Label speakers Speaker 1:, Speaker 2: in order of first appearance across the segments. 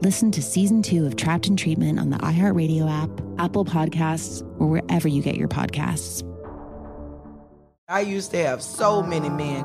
Speaker 1: Listen to season two of Trapped in Treatment on the iHeartRadio app, Apple Podcasts, or wherever you get your podcasts.
Speaker 2: I used to have so many men.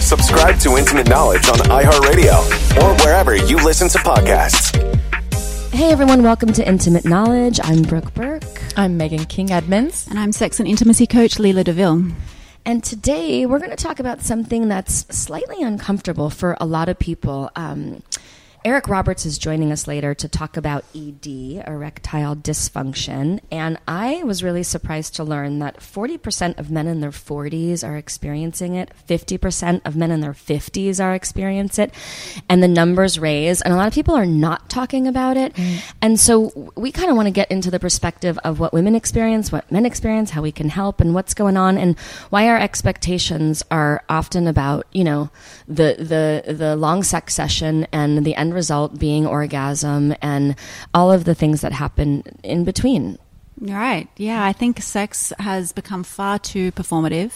Speaker 3: Subscribe to Intimate Knowledge on iHeartRadio or wherever you listen to podcasts.
Speaker 4: Hey everyone, welcome to Intimate Knowledge. I'm Brooke Burke.
Speaker 5: I'm Meghan King Edmonds.
Speaker 6: And I'm sex and intimacy coach Leela DeVille.
Speaker 4: And today we're going to talk about something that's slightly uncomfortable for a lot of people. Um, Eric Roberts is joining us later to talk about ED, erectile dysfunction. And I was really surprised to learn that 40% of men in their 40s are experiencing it, 50% of men in their 50s are experiencing it, and the numbers raise. And a lot of people are not talking about it. Mm. And so we kind of want to get into the perspective of what women experience, what men experience, how we can help, and what's going on, and why our expectations are often about, you know, the, the, the long sex session and the end end result being orgasm and all of the things that happen in between.
Speaker 6: Right. Yeah, I think sex has become far too performative.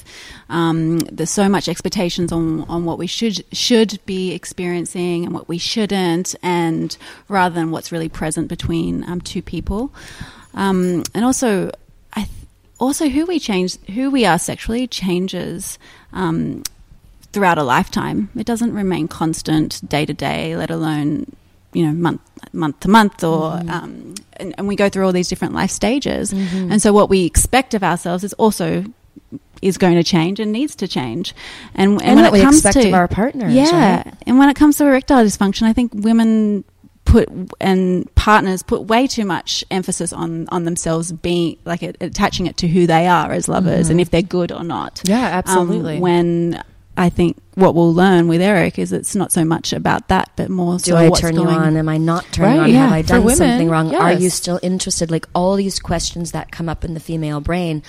Speaker 6: Um, there's so much expectations on, on what we should should be experiencing and what we shouldn't, and rather than what's really present between um, two people. Um, and also, I th- also who we change, who we are sexually changes um, throughout a lifetime. It doesn't remain constant day to day, let alone you know month month to month or mm-hmm. um, and, and, we go through all these different life stages mm-hmm. and so what we expect of ourselves is also is going to change and needs to change and,
Speaker 4: and, and when it comes to our partners
Speaker 6: yeah right? and when it comes to erectile dysfunction i think women put and partners put way too much emphasis on on themselves being like attaching it to who they are as lovers mm-hmm. and if they're good or not
Speaker 5: yeah absolutely
Speaker 6: um, when I think what we'll learn with Eric is it's not so much about that, but more
Speaker 4: do
Speaker 6: so
Speaker 4: I
Speaker 6: what's
Speaker 4: turn
Speaker 6: going
Speaker 4: you on? Am I not turning
Speaker 6: right,
Speaker 4: on?
Speaker 6: Yeah.
Speaker 4: Have I done
Speaker 6: women,
Speaker 4: something wrong?
Speaker 6: yes.
Speaker 4: Are you still interested? Like all these questions that come up in the female brain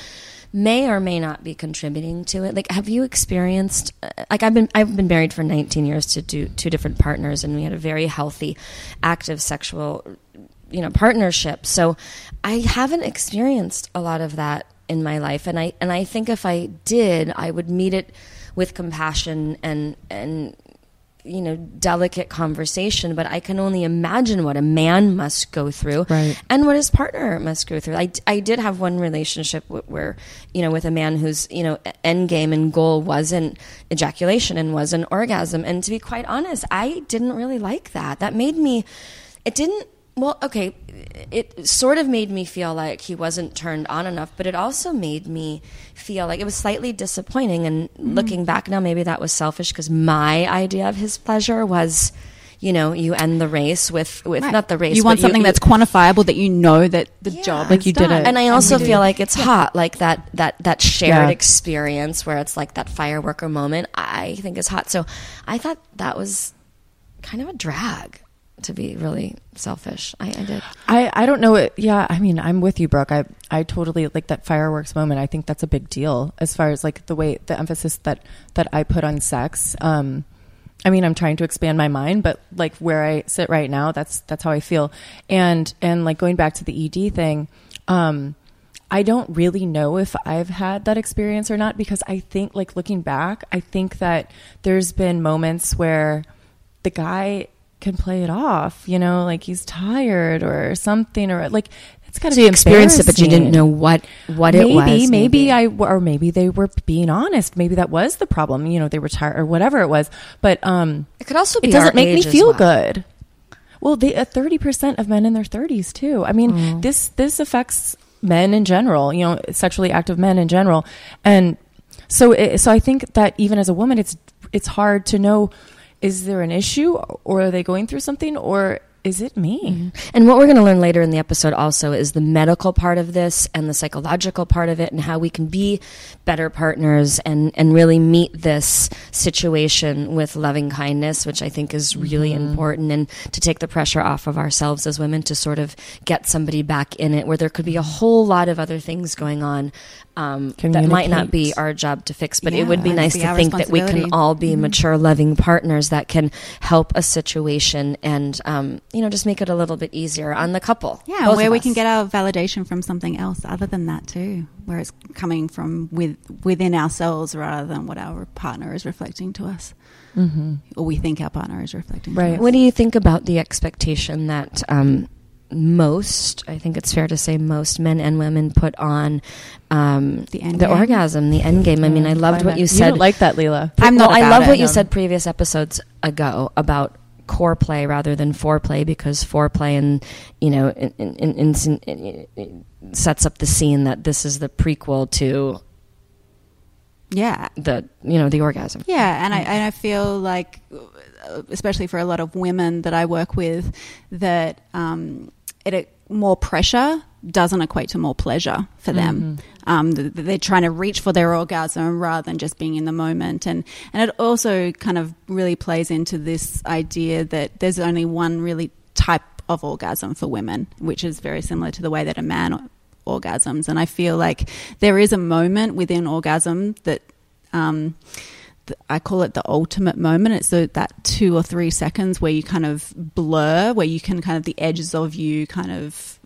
Speaker 4: may or may not be contributing to it. Like, have you experienced? Uh, like, I've been I've been married for 19 years to two two different partners, and we had a very healthy, active sexual, you know, partnership. So, I haven't experienced a lot of that in my life, and I and I think if I did, I would meet it with compassion and and you know delicate conversation. But i can only imagine what a man must go through
Speaker 5: right.
Speaker 4: and what his partner must go through. I, I did have one relationship where you know with a man whose you know end game and goal wasn't ejaculation and was an orgasm. And to be quite honest i didn't really like that. That made me it didn't well, okay, it sort of made me feel like he wasn't turned on enough, but it also made me feel like it was slightly disappointing. And mm. looking back now, maybe that was selfish because my idea of his pleasure was, you know, you end the race with with right. not the race.
Speaker 6: You want something you, that's quantifiable that you know that the
Speaker 4: yeah,
Speaker 6: job
Speaker 5: like you
Speaker 6: done.
Speaker 5: did it.
Speaker 4: And I also feel like it's yeah. hot, like that that that shared
Speaker 5: yeah.
Speaker 4: experience where it's like that fireworker moment. I think is hot. So I thought that was kind of a drag to be really selfish. I, I did.
Speaker 5: I, I don't know. It, yeah, I mean, I'm with you, Brooke. I I totally like that fireworks moment. I think that's a big deal as far as like the way the emphasis that that I put on sex. Um, I mean, I'm trying to expand my mind, but like where I sit right now, that's that's how I feel. And and like going back to the ED thing, um, I don't really know if I've had that experience or not because I think, like, looking back, I think that there's been moments where the guy can play it off, you know, like he's tired or something, or like it's got to
Speaker 4: So
Speaker 5: be
Speaker 4: you experienced it, but you didn't know what what
Speaker 5: maybe,
Speaker 4: it was.
Speaker 5: Maybe, maybe I, or maybe they were being honest. Maybe that was the problem. You know, they were tired or whatever it was. But um,
Speaker 4: It could also be
Speaker 5: it doesn't
Speaker 4: our
Speaker 5: make me
Speaker 4: age as
Speaker 5: feel
Speaker 4: well.
Speaker 5: good. Well, they thirty percent of men in their thirties too. I mean,
Speaker 4: Mm.
Speaker 5: this this affects men in general. You know, sexually active men in general, and so it, so I think that even as a woman, it's it's hard to know is there an issue or are they going through something or is it me?
Speaker 4: And what we're going to learn later in the episode also is the medical part of this and the psychological part of it and how we can be better partners and, and really meet this situation with loving kindness, which I think is really
Speaker 5: Mhm.
Speaker 4: important and to take the pressure off of ourselves as women to sort of get somebody back in it where there could be a whole lot of other things going on um, that might not be our job to fix, but it would be nice to think that we can all be
Speaker 6: Mhm.
Speaker 4: mature, loving partners that can help a situation and, um, you know, just make it a little bit easier on the couple.
Speaker 6: Yeah, where we
Speaker 4: us.
Speaker 6: can get our validation from something else other than that too, where it's coming from with within ourselves rather than what our partner is reflecting to us,
Speaker 5: Mhm.
Speaker 6: or we think our partner is reflecting. To
Speaker 4: Right. What do you think about the expectation that um, most, I think it's fair to say, most men and women put on um,
Speaker 6: The
Speaker 4: the orgasm, the end game? I mean, I loved what you
Speaker 5: You
Speaker 4: said.
Speaker 5: don't like that, Leela.
Speaker 6: I'm not
Speaker 4: Well, I love
Speaker 6: it,
Speaker 4: what you said previous episodes ago about core play rather than foreplay because foreplay and you know in, in, in, sets up the scene that this is the prequel to
Speaker 6: Yeah,
Speaker 4: the you know the orgasm.
Speaker 6: Yeah, and I and I feel like, especially for a lot of women that I work with, that um, it, more pressure doesn't equate to more pleasure for them. Um, th- th- they're trying to reach for their orgasm rather than just being in the moment, and and it also kind of really plays into this idea that there's only one really type of orgasm for women, which is very similar to the way that a man orgasms. And I feel like there is a moment within orgasm that um, I call it the ultimate moment. It's the, that two or three seconds where you kind of blur, where you can kind of the edges of you kind of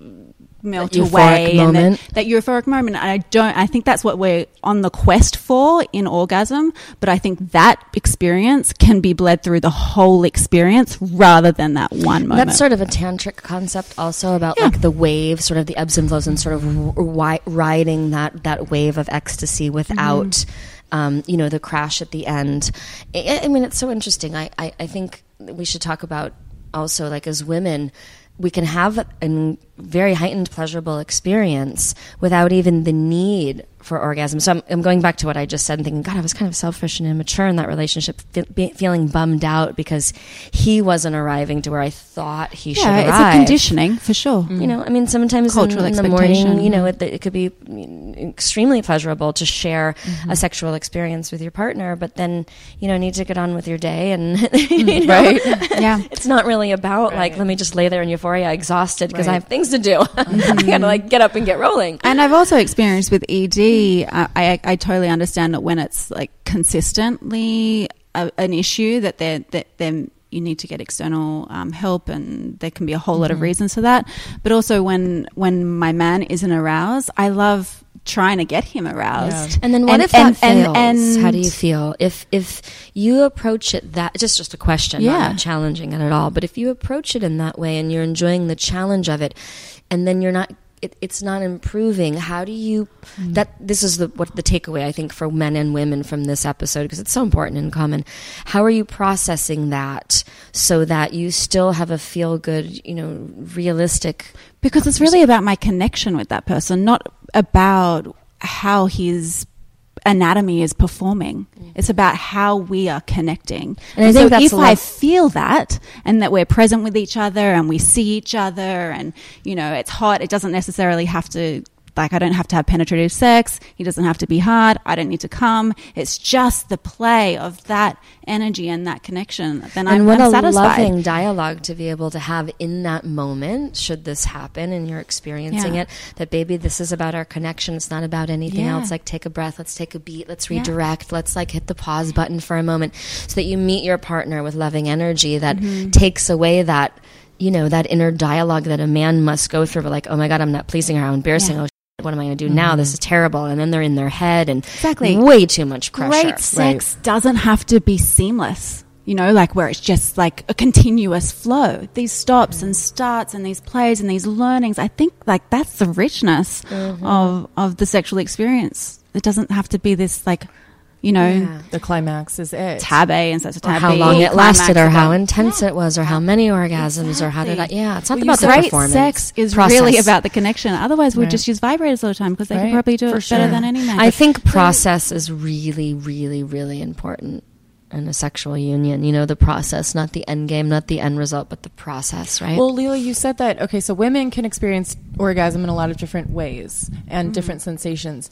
Speaker 6: melt
Speaker 4: That euphoric
Speaker 6: away, and that, that euphoric moment. And I don't. I think that's what we're on the quest for in orgasm. But I think that experience can be bled through the whole experience rather than that one moment.
Speaker 4: That's sort of a tantric concept, also about like the wave, sort of the ebbs and flows, and sort of riding that that wave of ecstasy without,
Speaker 6: Mm-hmm.
Speaker 4: Um, you know, the crash at the end. I, I mean, it's so interesting. I, I I think we should talk about also like as women. We can have a very heightened, pleasurable experience without even the need for orgasm. So I'm, I'm going back to what I just said and thinking, God, I was kind of selfish and immature in that relationship, fe- be, feeling bummed out because he wasn't arriving to where I thought he should arrive.
Speaker 6: yeah, it's a conditioning for sure.
Speaker 4: You know, I mean, sometimes in,
Speaker 6: Cultural
Speaker 4: in the morning, you know, it, it could be extremely pleasurable to share
Speaker 6: Mm-hmm.
Speaker 4: a sexual experience with your partner, but then, you know, need to get on with your day. And, you know,
Speaker 5: Right.
Speaker 6: Yeah.
Speaker 4: it's not really about like, let me just lay there in euphoria exhausted because I have things to do. I gotta like get up and get rolling.
Speaker 6: And I've also experienced with ED. Uh, I I totally understand that when it's like consistently a, an issue that they're that then you need to get external um, help, and there can be a whole lot of
Speaker 5: Mhm.
Speaker 6: reasons for that. But also when when my man isn't aroused, I love trying to get him aroused.
Speaker 4: And then what
Speaker 6: And-
Speaker 4: if that
Speaker 6: and-
Speaker 4: fails?
Speaker 6: and-
Speaker 4: How do you feel if if you approach it that? Just just a question,
Speaker 6: Yeah.
Speaker 4: not challenging it at all. But if you approach it in that way and you're enjoying the challenge of it, and then you're not. It, it's not improving. How do you? Mm. That this is the what the takeaway I think for men and women from this episode because it's so important in common. How are you processing that so that you still have a feel good, you know, realistic?
Speaker 6: because it's really about my connection with that person, not about how his anatomy is performing. Mm. It's about how we are connecting.
Speaker 4: And I
Speaker 6: so if I feel that and that we're present with each other and we see each other and you know it's hot, it doesn't necessarily have to like I don't have to have penetrative sex. He doesn't have to be hard. I don't need to come. It's just the play of that energy and that connection. Then
Speaker 4: and
Speaker 6: I'm,
Speaker 4: what
Speaker 6: I'm
Speaker 4: a
Speaker 6: satisfied.
Speaker 4: loving dialogue to be able to have in that moment should this happen and you're experiencing
Speaker 6: Yeah.
Speaker 4: it that baby this is about our connection it's not about anything
Speaker 6: Yeah.
Speaker 4: else like take a breath let's take a beat let's
Speaker 6: Yeah.
Speaker 4: redirect let's like hit the pause button for a moment so that you meet your partner with loving energy that
Speaker 6: Mhm.
Speaker 4: takes away that you know that inner dialogue that a man must go through but like oh my god i'm not pleasing her i'm embarrassing
Speaker 6: Yeah.
Speaker 4: What am I going to do now? This is terrible. And then they're in their head and
Speaker 6: Exactly.
Speaker 4: way too much pressure.
Speaker 6: Great sex doesn't have to be seamless. You know, like where it's just like a continuous flow. These stops and starts and these plays and these learnings. I think like that's the richness
Speaker 5: Mm-hmm.
Speaker 6: of of the sexual experience. It doesn't have to be this like, you know,
Speaker 5: the climax is it.
Speaker 6: tab A and such a
Speaker 4: Or
Speaker 6: tab
Speaker 4: how
Speaker 6: B,
Speaker 4: long it lasted, or how
Speaker 6: that.
Speaker 4: intense it was, or how many orgasms, or how did I? Yeah, it's not
Speaker 6: Well,
Speaker 4: about the
Speaker 6: great
Speaker 4: performance.
Speaker 6: sex is
Speaker 4: process.
Speaker 6: really about the connection. Otherwise, we'd
Speaker 4: Right.
Speaker 6: just use vibrators all the time because they
Speaker 5: Right,
Speaker 6: could probably do it
Speaker 5: for
Speaker 6: it better
Speaker 5: sure.
Speaker 6: than any man.
Speaker 4: I
Speaker 6: could.
Speaker 4: think
Speaker 6: So-
Speaker 4: process is really, really, really important in a sexual union. You know, the process, not the end game, not the end result, but the process, right?
Speaker 5: Well, Leela, you said that. Okay, so women can experience orgasm in a lot of different ways and mm-hmm. different sensations,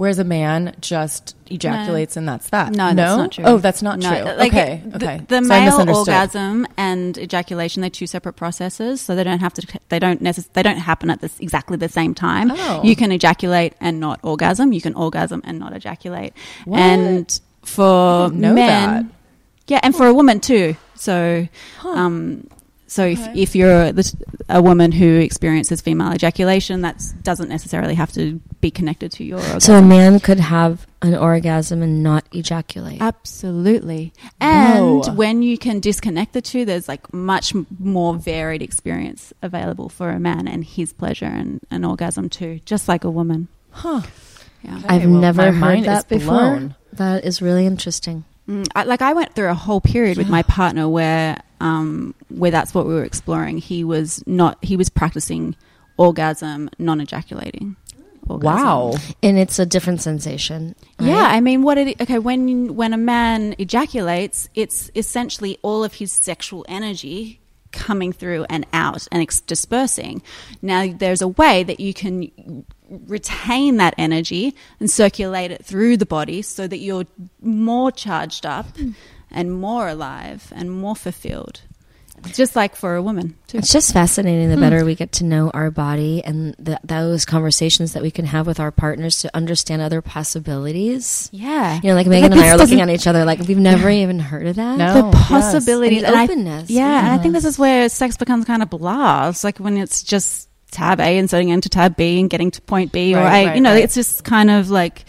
Speaker 5: whereas a man just ejaculates and that's that.
Speaker 6: No, that's not true.
Speaker 5: Oh, that's not
Speaker 6: No,
Speaker 5: true.
Speaker 6: like,
Speaker 5: okay,
Speaker 6: the-
Speaker 5: okay.
Speaker 6: The,
Speaker 5: So
Speaker 6: male orgasm and ejaculation they're two separate processes, so they don't have to. They don't necess- They don't happen at this exactly the same time.
Speaker 5: Oh.
Speaker 6: You can ejaculate and not orgasm. You can orgasm and not ejaculate.
Speaker 5: What?
Speaker 6: And for men,
Speaker 5: that.
Speaker 6: yeah, and for a woman too. So, um, so if, if you're the, a woman who experiences female ejaculation, that doesn't necessarily have to be connected to your orgasm.
Speaker 4: so a man could have an orgasm and not ejaculate.
Speaker 6: Absolutely. And
Speaker 4: Whoa.
Speaker 6: when you can disconnect the two, there's like much more varied experience available for a man and his pleasure and an orgasm too, just like a woman.
Speaker 5: Huh.
Speaker 6: Yeah.
Speaker 4: I've
Speaker 5: well,
Speaker 4: never heard that before.
Speaker 5: blown.
Speaker 4: That is really interesting.
Speaker 6: Mm, I, like I went through a whole period with my partner where um, where that's what we were exploring. He was not he was practicing orgasm, non-ejaculating. Orgasm.
Speaker 4: And it's a different sensation.
Speaker 6: Yeah. I mean, what it okay when when a man ejaculates, it's essentially all of his sexual energy coming through and out and ex- dispersing. Now, there's a way that you can retain that energy and circulate it through the body so that you're more charged up and more alive and more fulfilled. Just like for a woman, too.
Speaker 4: It's just fascinating the
Speaker 6: Hmm.
Speaker 4: better we get to know our body and the, those conversations that we can have with our partners to understand other possibilities.
Speaker 6: Yeah.
Speaker 4: You know, like
Speaker 6: Like,
Speaker 4: Meghan and I are looking at each other like we've never even heard of that.
Speaker 5: No.
Speaker 6: the
Speaker 5: Oh, yes.
Speaker 6: possibilities
Speaker 4: And
Speaker 6: I-
Speaker 4: openness,
Speaker 6: yeah, and I think this is where sex becomes kind of blah. It's like when it's just tab A and setting into tab B and getting to point B, or
Speaker 5: Right,
Speaker 6: A.
Speaker 5: right,
Speaker 6: you know,
Speaker 5: right.
Speaker 6: it's just kind of like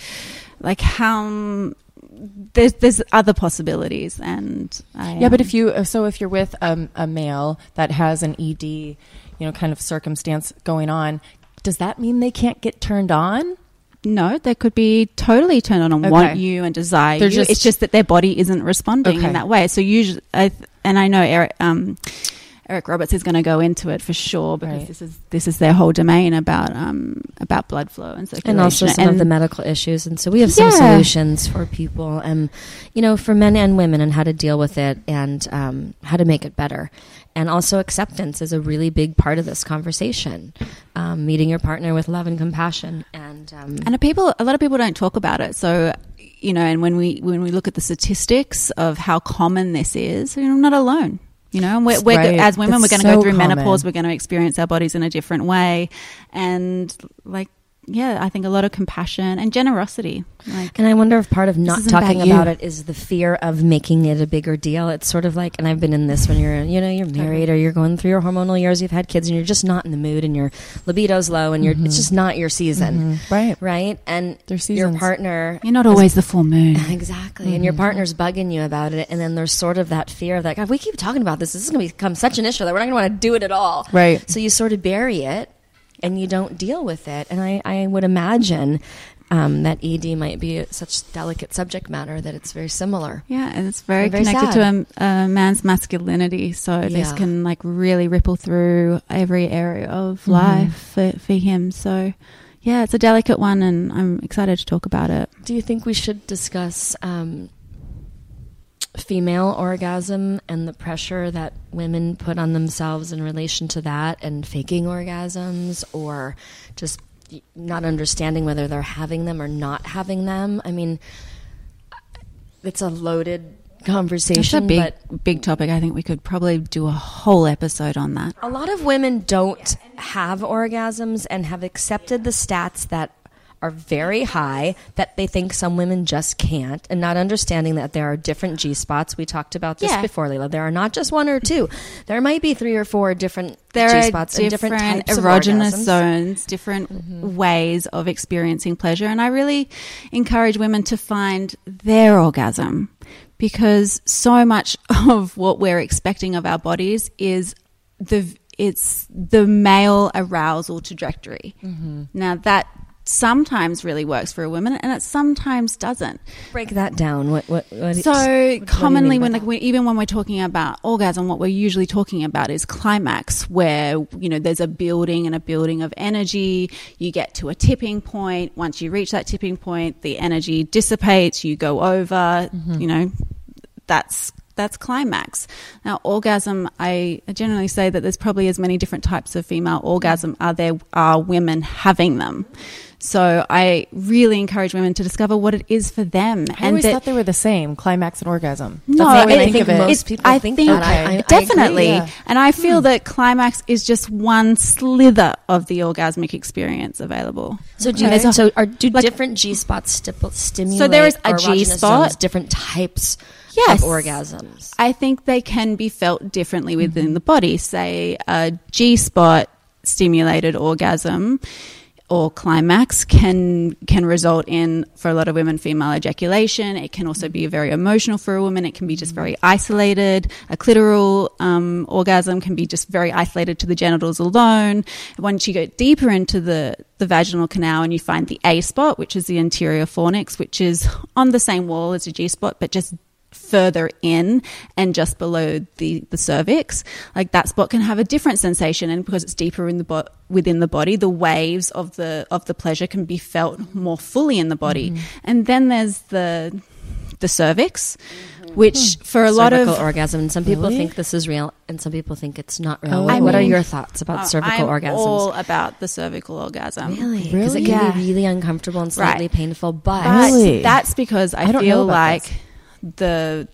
Speaker 6: like how there's there's other possibilities, and I,
Speaker 5: Yeah, but if you so if you're with um, a male that has an ED, you know, kind of circumstance going on, does that mean they can't get turned on?
Speaker 6: No, they could be totally turned on and
Speaker 5: Okay.
Speaker 6: want you and desire
Speaker 5: They're
Speaker 6: you.
Speaker 5: just-
Speaker 6: it's just that their body isn't responding
Speaker 5: Okay.
Speaker 6: in that way. So usually, I and I know Eric, um, Eric Roberts is going to go into it for sure because
Speaker 5: Right.
Speaker 6: this is this is their whole domain about um, about blood flow and circulation
Speaker 4: and also some of the medical issues. And so we have some
Speaker 6: Yeah.
Speaker 4: solutions for people, and you know, for men and women, and how to deal with it and um, how to make it better. And also, acceptance is a really big part of this conversation. Um, meeting your partner with love and compassion, and um,
Speaker 6: And a people, a lot of people don't talk about it. So, you know, and when we when we look at the statistics of how common this is, you're not alone. You know, and we're, we're
Speaker 5: Right.
Speaker 6: as women,
Speaker 5: It's
Speaker 6: we're going to
Speaker 5: so
Speaker 6: go through
Speaker 5: common.
Speaker 6: menopause. We're going to experience our bodies in a different way, and like, yeah, I think a lot of compassion and generosity. Like,
Speaker 4: And I wonder if part of not talking
Speaker 6: about
Speaker 4: about it is the fear of making it a bigger deal. It's sort of like, and I've been in this when you're, you know, you're married or you're going through your hormonal years, you've had kids, and you're just not in the mood, and your libido's low, and you're it's mm-hmm. just not your season, mm-hmm.
Speaker 5: Right.
Speaker 4: right? And your partner,
Speaker 6: you're not
Speaker 4: is-
Speaker 6: always the full moon.
Speaker 4: exactly, and your mm-hmm. partner's bugging you about it, and then there's sort of that fear of like, if we keep talking about this, this is going to become such an issue that we're not going to want to do it at all,
Speaker 5: Right.
Speaker 4: So you sort of bury it and you don't deal with it. And I, I would imagine um, that ED might be such delicate subject matter that it's very similar.
Speaker 6: Yeah, and it's very,
Speaker 4: And very
Speaker 6: connected
Speaker 4: sad.
Speaker 6: to a, a man's masculinity. So this can like really ripple through every area of life for, for him. So yeah, it's a delicate one, and I'm excited to talk about it.
Speaker 4: Do you think we should discuss um, female orgasm and the pressure that women put on themselves in relation to that and faking orgasms or just not understanding whether they're having them or not having them? I mean, it's a loaded conversation,
Speaker 6: a big,
Speaker 4: but
Speaker 6: big topic. I think we could probably do a whole episode on that.
Speaker 4: a lot of women don't have orgasms and have accepted the stats that are very high that they think some women just can't, and not understanding that there are different G spots. We talked about this
Speaker 6: Yeah.
Speaker 4: before, Leela. There are not just one or two. There might be three or four different
Speaker 6: there
Speaker 4: G spots and different types
Speaker 6: erogenous zones, different mm-hmm. ways of experiencing pleasure. And I really encourage women to find their orgasm because so much of what we're expecting of our bodies is the it's the male arousal trajectory. Mm-hmm. Now that sometimes really works for a woman and it sometimes doesn't.
Speaker 4: Break that down. What what, what
Speaker 6: So
Speaker 4: what do you mean
Speaker 6: commonly, when like we, even when we're talking about orgasm, what we're usually talking about is climax, where you know there's a building and a building of energy. You get to a tipping point. Once you reach that tipping point, the energy dissipates. You go over. Mm-hmm. You know, that's that's climax. Now, orgasm, I generally say that there's probably as many different types of female orgasm are there are women having them. So I really encourage women to discover what it is for them.
Speaker 5: I always thought they were the same, climax and orgasm.
Speaker 6: No,
Speaker 5: That's the way
Speaker 6: I
Speaker 5: I think
Speaker 6: think
Speaker 5: of it.
Speaker 4: most people
Speaker 6: I
Speaker 4: think
Speaker 6: think
Speaker 4: that. I- I- I agree.
Speaker 6: definitely,
Speaker 5: Yeah.
Speaker 6: and I feel hmm. that climax is just one slither of the orgasmic experience available.
Speaker 4: So do
Speaker 6: And there's
Speaker 4: so are do
Speaker 6: like-
Speaker 4: different G spots stip- stimulate?
Speaker 6: So there is a
Speaker 4: or erogenous
Speaker 6: G spot.
Speaker 4: zones, different types
Speaker 6: Yes.
Speaker 4: of orgasms.
Speaker 6: I think they can be felt differently within mm-hmm. the body. Say a G spot stimulated orgasm or climax can can result in for a lot of women female ejaculation. It can also be very emotional for a woman. It can be just very isolated. A clitoral um, orgasm can be just very isolated to the genitals alone. Once you go deeper into the the vaginal canal and you find the A spot, which is the anterior fornix, which is on the same wall as a G spot, but just further in and just below the, the cervix like that spot can have a different sensation and because it's deeper in the bo- within the body the waves of the of the pleasure can be felt more fully in the body mm-hmm. and then there's the the cervix mm-hmm. which hmm. for a lot of
Speaker 4: orgasm. And some people
Speaker 5: Really?
Speaker 4: think this is real, and some people think it's not real.
Speaker 5: Oh.
Speaker 4: what
Speaker 5: I
Speaker 4: what are your thoughts about
Speaker 6: uh,
Speaker 4: cervical
Speaker 6: I'm
Speaker 4: orgasms?
Speaker 6: all about the cervical orgasm
Speaker 4: really? Because it can
Speaker 6: Yeah.
Speaker 4: be really uncomfortable and slightly
Speaker 6: Right.
Speaker 4: painful, but
Speaker 6: But
Speaker 5: Really?
Speaker 6: that's because I,
Speaker 5: I
Speaker 6: feel like
Speaker 5: this.
Speaker 6: The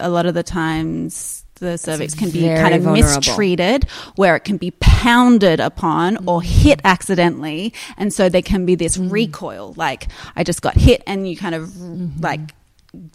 Speaker 6: a lot of the times the cervix can be kind of
Speaker 4: vulnerable.
Speaker 6: mistreated where it can be pounded upon or
Speaker 4: Mm.
Speaker 6: hit accidentally and so there can be this
Speaker 4: Mm.
Speaker 6: recoil like I just got hit and you kind of
Speaker 4: Mm-hmm.
Speaker 6: like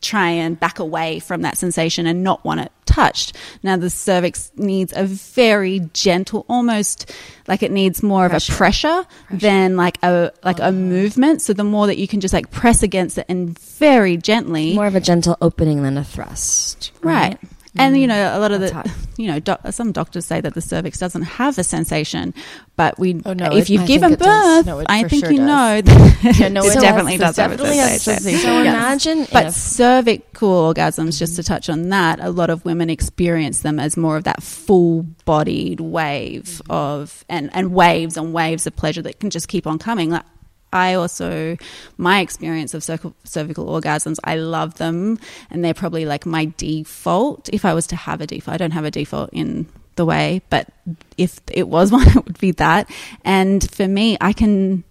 Speaker 6: try and back away from that sensation and not want it touched. Now the cervix needs a very gentle, almost like it needs more of a pressure than like a like
Speaker 4: Oh.
Speaker 6: a movement. So the more that you can just like press against it and very gently,
Speaker 4: more of a gentle opening than a thrust,
Speaker 6: right. And you mm. know, a lot of
Speaker 4: That's
Speaker 6: the,
Speaker 4: hot.
Speaker 6: you know, doc- some doctors say that the cervix doesn't have a sensation, but we,
Speaker 5: Oh, no,
Speaker 6: if
Speaker 5: it-
Speaker 6: you've
Speaker 5: I
Speaker 6: given
Speaker 5: think it does.
Speaker 6: birth,
Speaker 5: No,
Speaker 6: I think
Speaker 5: sure
Speaker 6: you
Speaker 5: does.
Speaker 6: know that
Speaker 5: Yeah, no,
Speaker 6: it
Speaker 5: it
Speaker 6: definitely
Speaker 5: does.
Speaker 6: does have a sensation.
Speaker 5: sensation.
Speaker 4: So
Speaker 5: Yes.
Speaker 4: imagine
Speaker 6: But
Speaker 4: if
Speaker 6: cervical orgasms, just to touch on that, a lot of women experience them as more of that full bodied wave mm-hmm. of and, and waves and waves of pleasure that can just keep on coming. Like I also, my experience of cervical, cervical orgasms, I love them, and they're probably like my default. If I was to have a default, I don't have a default in the way, but if it was one, it would be that. And for me, I can,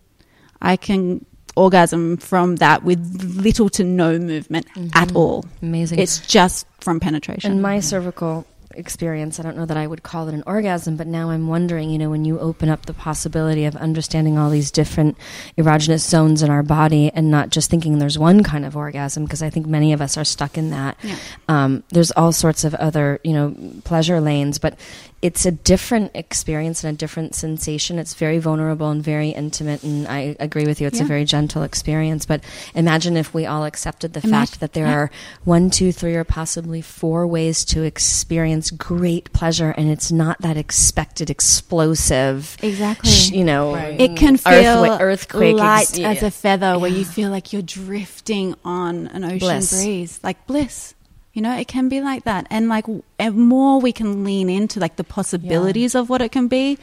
Speaker 6: I can orgasm from that with little to no movement at mm-hmm. all.
Speaker 4: Amazing.
Speaker 6: It's just from penetration.
Speaker 4: And my cervical experience, I don't know that I would call it an orgasm, but now I'm wondering, you know, when you open up the possibility of understanding all these different erogenous zones in our body and not just thinking there's one kind of orgasm, because I think many of us are stuck in that.
Speaker 6: Yeah.
Speaker 4: Um, there's all sorts of other, you know, pleasure lanes, but it's a different experience and a different sensation. It's very vulnerable and very intimate, and I agree with you. It's a very gentle experience. But imagine if we all accepted the
Speaker 6: Imagine-
Speaker 4: fact that there
Speaker 6: yeah.
Speaker 4: are one, two, three, or possibly four ways to experience great pleasure, and it's not that expected explosive.
Speaker 6: Exactly.
Speaker 4: sh- You know,
Speaker 6: it can feel
Speaker 4: earthquake, earthquake
Speaker 6: light
Speaker 4: ex-
Speaker 6: as
Speaker 4: yeah.
Speaker 6: a feather, where you feel like you're drifting on an ocean
Speaker 4: Bliss.
Speaker 6: breeze, like bliss. You know, it can be like that, and like and more we can lean into like the possibilities of what it can be.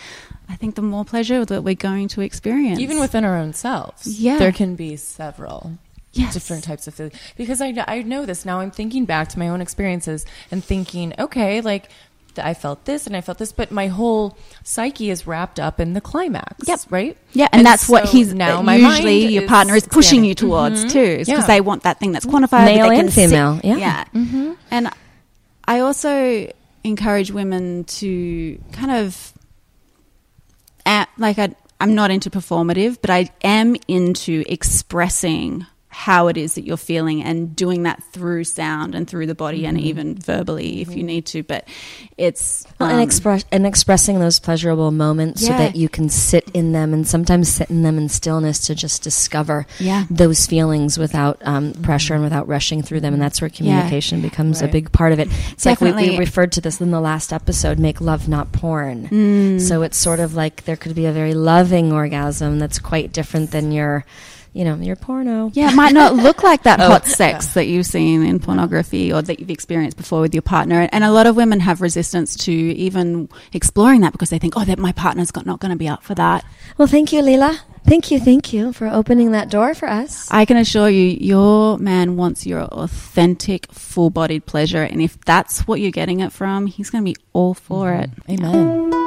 Speaker 6: I think the more pleasure that we're going to experience,
Speaker 5: Even within our own selves,
Speaker 6: Yeah.
Speaker 5: there can be several
Speaker 6: Yes.
Speaker 5: different types of feelings. Because I, I know this now. I'm thinking back to my own experiences and thinking, okay, like I felt this and I felt this, but my whole psyche is wrapped up in the climax.
Speaker 6: Yep.
Speaker 5: right.
Speaker 6: Yeah, and, that's what he's
Speaker 5: now.
Speaker 6: now.
Speaker 5: My
Speaker 6: Usually,
Speaker 5: mind
Speaker 6: your partner is pushing
Speaker 5: expanding.
Speaker 6: you towards
Speaker 5: Mhm.
Speaker 6: too, because
Speaker 5: Yeah.
Speaker 6: they want that thing that's quantified,
Speaker 4: Male and
Speaker 6: can see-
Speaker 4: female, yeah.
Speaker 6: yeah.
Speaker 5: Mm-hmm.
Speaker 6: And I also encourage women to kind of, at, like, I, I'm not into performative, but I am into expressing how it is that you're feeling and doing that through sound and through the body and
Speaker 4: Mm-hmm.
Speaker 6: even verbally if you need to. But it's
Speaker 4: Well,
Speaker 6: um,
Speaker 4: and express and expressing those pleasurable moments so that you can sit in them and sometimes sit in them in stillness to just discover
Speaker 6: Yeah.
Speaker 4: those feelings without um, pressure and without rushing through them and that's where communication becomes a big part of it it's like we, we referred to this in the last episode make love not porn
Speaker 6: Mm.
Speaker 4: so it's sort of like there could be a very loving orgasm that's quite different than your you know your porno
Speaker 6: Yeah, it might not look like that
Speaker 4: Oh,
Speaker 6: hot sex that you've seen in pornography or that you've experienced before with your partner. And a lot of women have resistance to even exploring that because they think, oh, that my partner's got, not going to be up for that.
Speaker 4: well thank you leela thank you thank you for opening that door for us
Speaker 6: I can assure you, your man wants your authentic, full bodied pleasure. And if that's what you're getting it from, he's going to be all for it.
Speaker 5: Amen.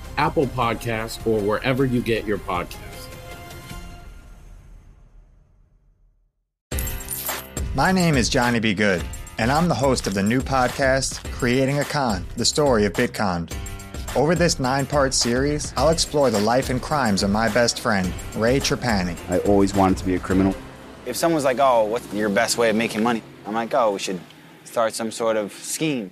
Speaker 7: Apple Podcasts, or wherever you get your podcasts.
Speaker 8: My name is Johnny B. Good, and I'm the host of the new podcast, Creating a Con The Story of Bitcon. Over this nine part series, I'll explore the life and crimes of my best friend, Ray Trapani.
Speaker 9: I always wanted to be a criminal. If someone's like, oh, what's your best way of making money? I'm like, oh, we should start some sort of scheme.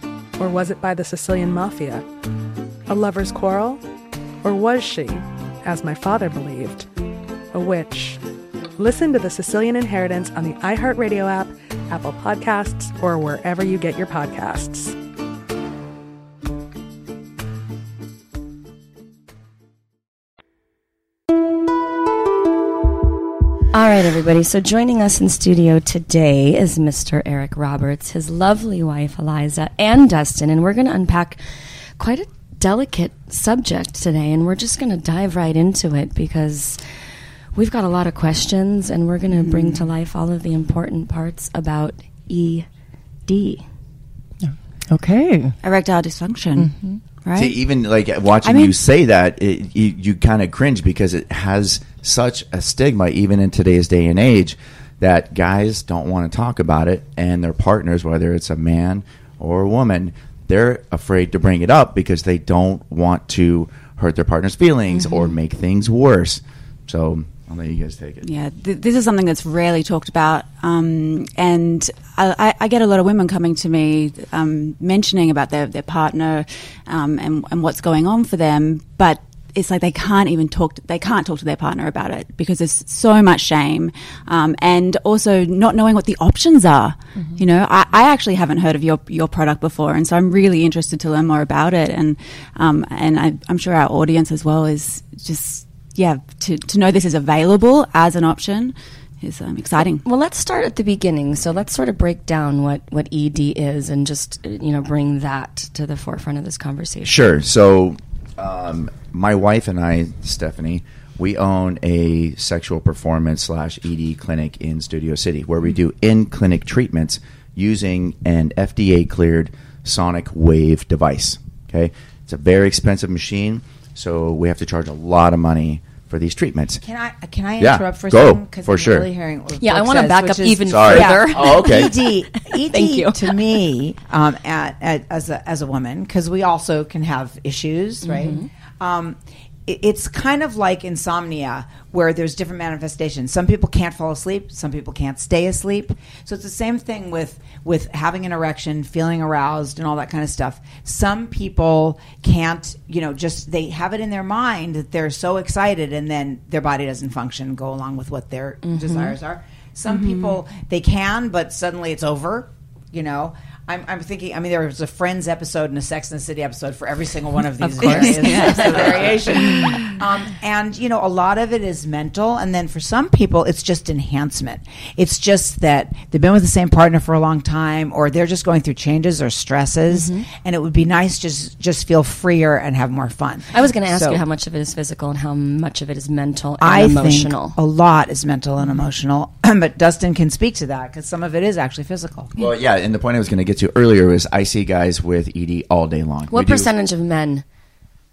Speaker 10: Or was it by the Sicilian mafia? A lover's quarrel? Or was she, as my father believed, a witch? Listen to The Sicilian Inheritance on the iHeartRadio app, Apple Podcasts, or wherever you get your podcasts.
Speaker 4: Right, everybody. So joining us in studio today is Mr. Eric Roberts, his lovely wife Eliza, and Dustin, and we're going to unpack quite a delicate subject today, and we're just going to dive right into it because we've got a lot of questions, and we're going to bring to mm. life all of the important parts about ED.
Speaker 5: Okay.
Speaker 6: Erectile dysfunction, mm-hmm. right?
Speaker 11: See, even like watching
Speaker 6: I mean-
Speaker 11: you say that, it, you, you kind of cringe because it has such a stigma, even in today's day and age, that guys don't want to talk about it, and their partners, whether it's a man or a woman, they're afraid to bring it up because they don't want to hurt their partner's feelings or make things worse. So I'll let you guys take it.
Speaker 6: Yeah, th- this is something that's rarely talked about, um, and I, I, I get a lot of women coming to me um, mentioning about their their partner um, and and what's going on for them, but it's like they can't even talk. To, they can't talk to their partner about it because there's so much shame, um, and also not knowing what the options are. You know, I, I actually haven't heard of your your product before, and so I'm really interested to learn more about it, and um, and I, I'm sure our audience as well is just yeah to to know this is available as an option is um, exciting.
Speaker 4: Well, let's start at the beginning. So let's sort of break down what what ED is, and just you know bring that to the forefront of this conversation.
Speaker 11: Sure. So, um, my wife and I, Stephanie, we own a sexual performance slash ED clinic in Studio City where we do in clinic treatments using an FDA cleared sonic wave device. Okay. It's a very expensive machine, so we have to charge a lot of money for these treatments.
Speaker 12: Can I can I
Speaker 11: Yeah,
Speaker 12: interrupt for a
Speaker 11: go,
Speaker 12: second? 'Cause
Speaker 11: for
Speaker 12: I'm
Speaker 11: sure.
Speaker 12: Really hearing what
Speaker 4: Yeah, I wanna back up
Speaker 12: is-
Speaker 4: even
Speaker 11: Sorry.
Speaker 4: further.
Speaker 11: Oh, okay.
Speaker 12: ED, ED
Speaker 4: Thank you.
Speaker 12: to me, um, at, at, as a as a woman, because we also can have issues, right?
Speaker 4: Mhm.
Speaker 12: Um, it's kind of like insomnia where there's different manifestations. Some people can't fall asleep some people can't stay asleep. So it's the same thing with with having an erection feeling aroused and all that kind of stuff. Some people can't you know just they have it in their mind that they're so excited and then their body doesn't function go along with what their
Speaker 4: Mhm.
Speaker 12: desires are. Some
Speaker 4: Mhm.
Speaker 12: people they can but suddenly it's over you know I'm, I'm thinking. I mean, there was a Friends episode and a Sex and the City episode for every single one of these
Speaker 4: Of
Speaker 12: various
Speaker 4: Yeah.
Speaker 12: of variation. Um, and you know, a lot of it is mental, and then for some people, it's just enhancement. It's just that they've been with the same partner for a long time, or they're just going through changes or stresses,
Speaker 4: Mhm.
Speaker 12: and it would be nice just just feel freer and have more fun.
Speaker 4: I was going to ask
Speaker 12: So-
Speaker 4: you how much of it is physical and how much of it is mental and
Speaker 12: I
Speaker 4: emotional.
Speaker 12: think a lot is mental and emotional, but Dustin can speak to that because some of it is actually physical.
Speaker 11: Well, yeah, and the point I was going to get to earlier was I see guys with ED all day long.
Speaker 4: what
Speaker 11: We do-
Speaker 4: percentage of men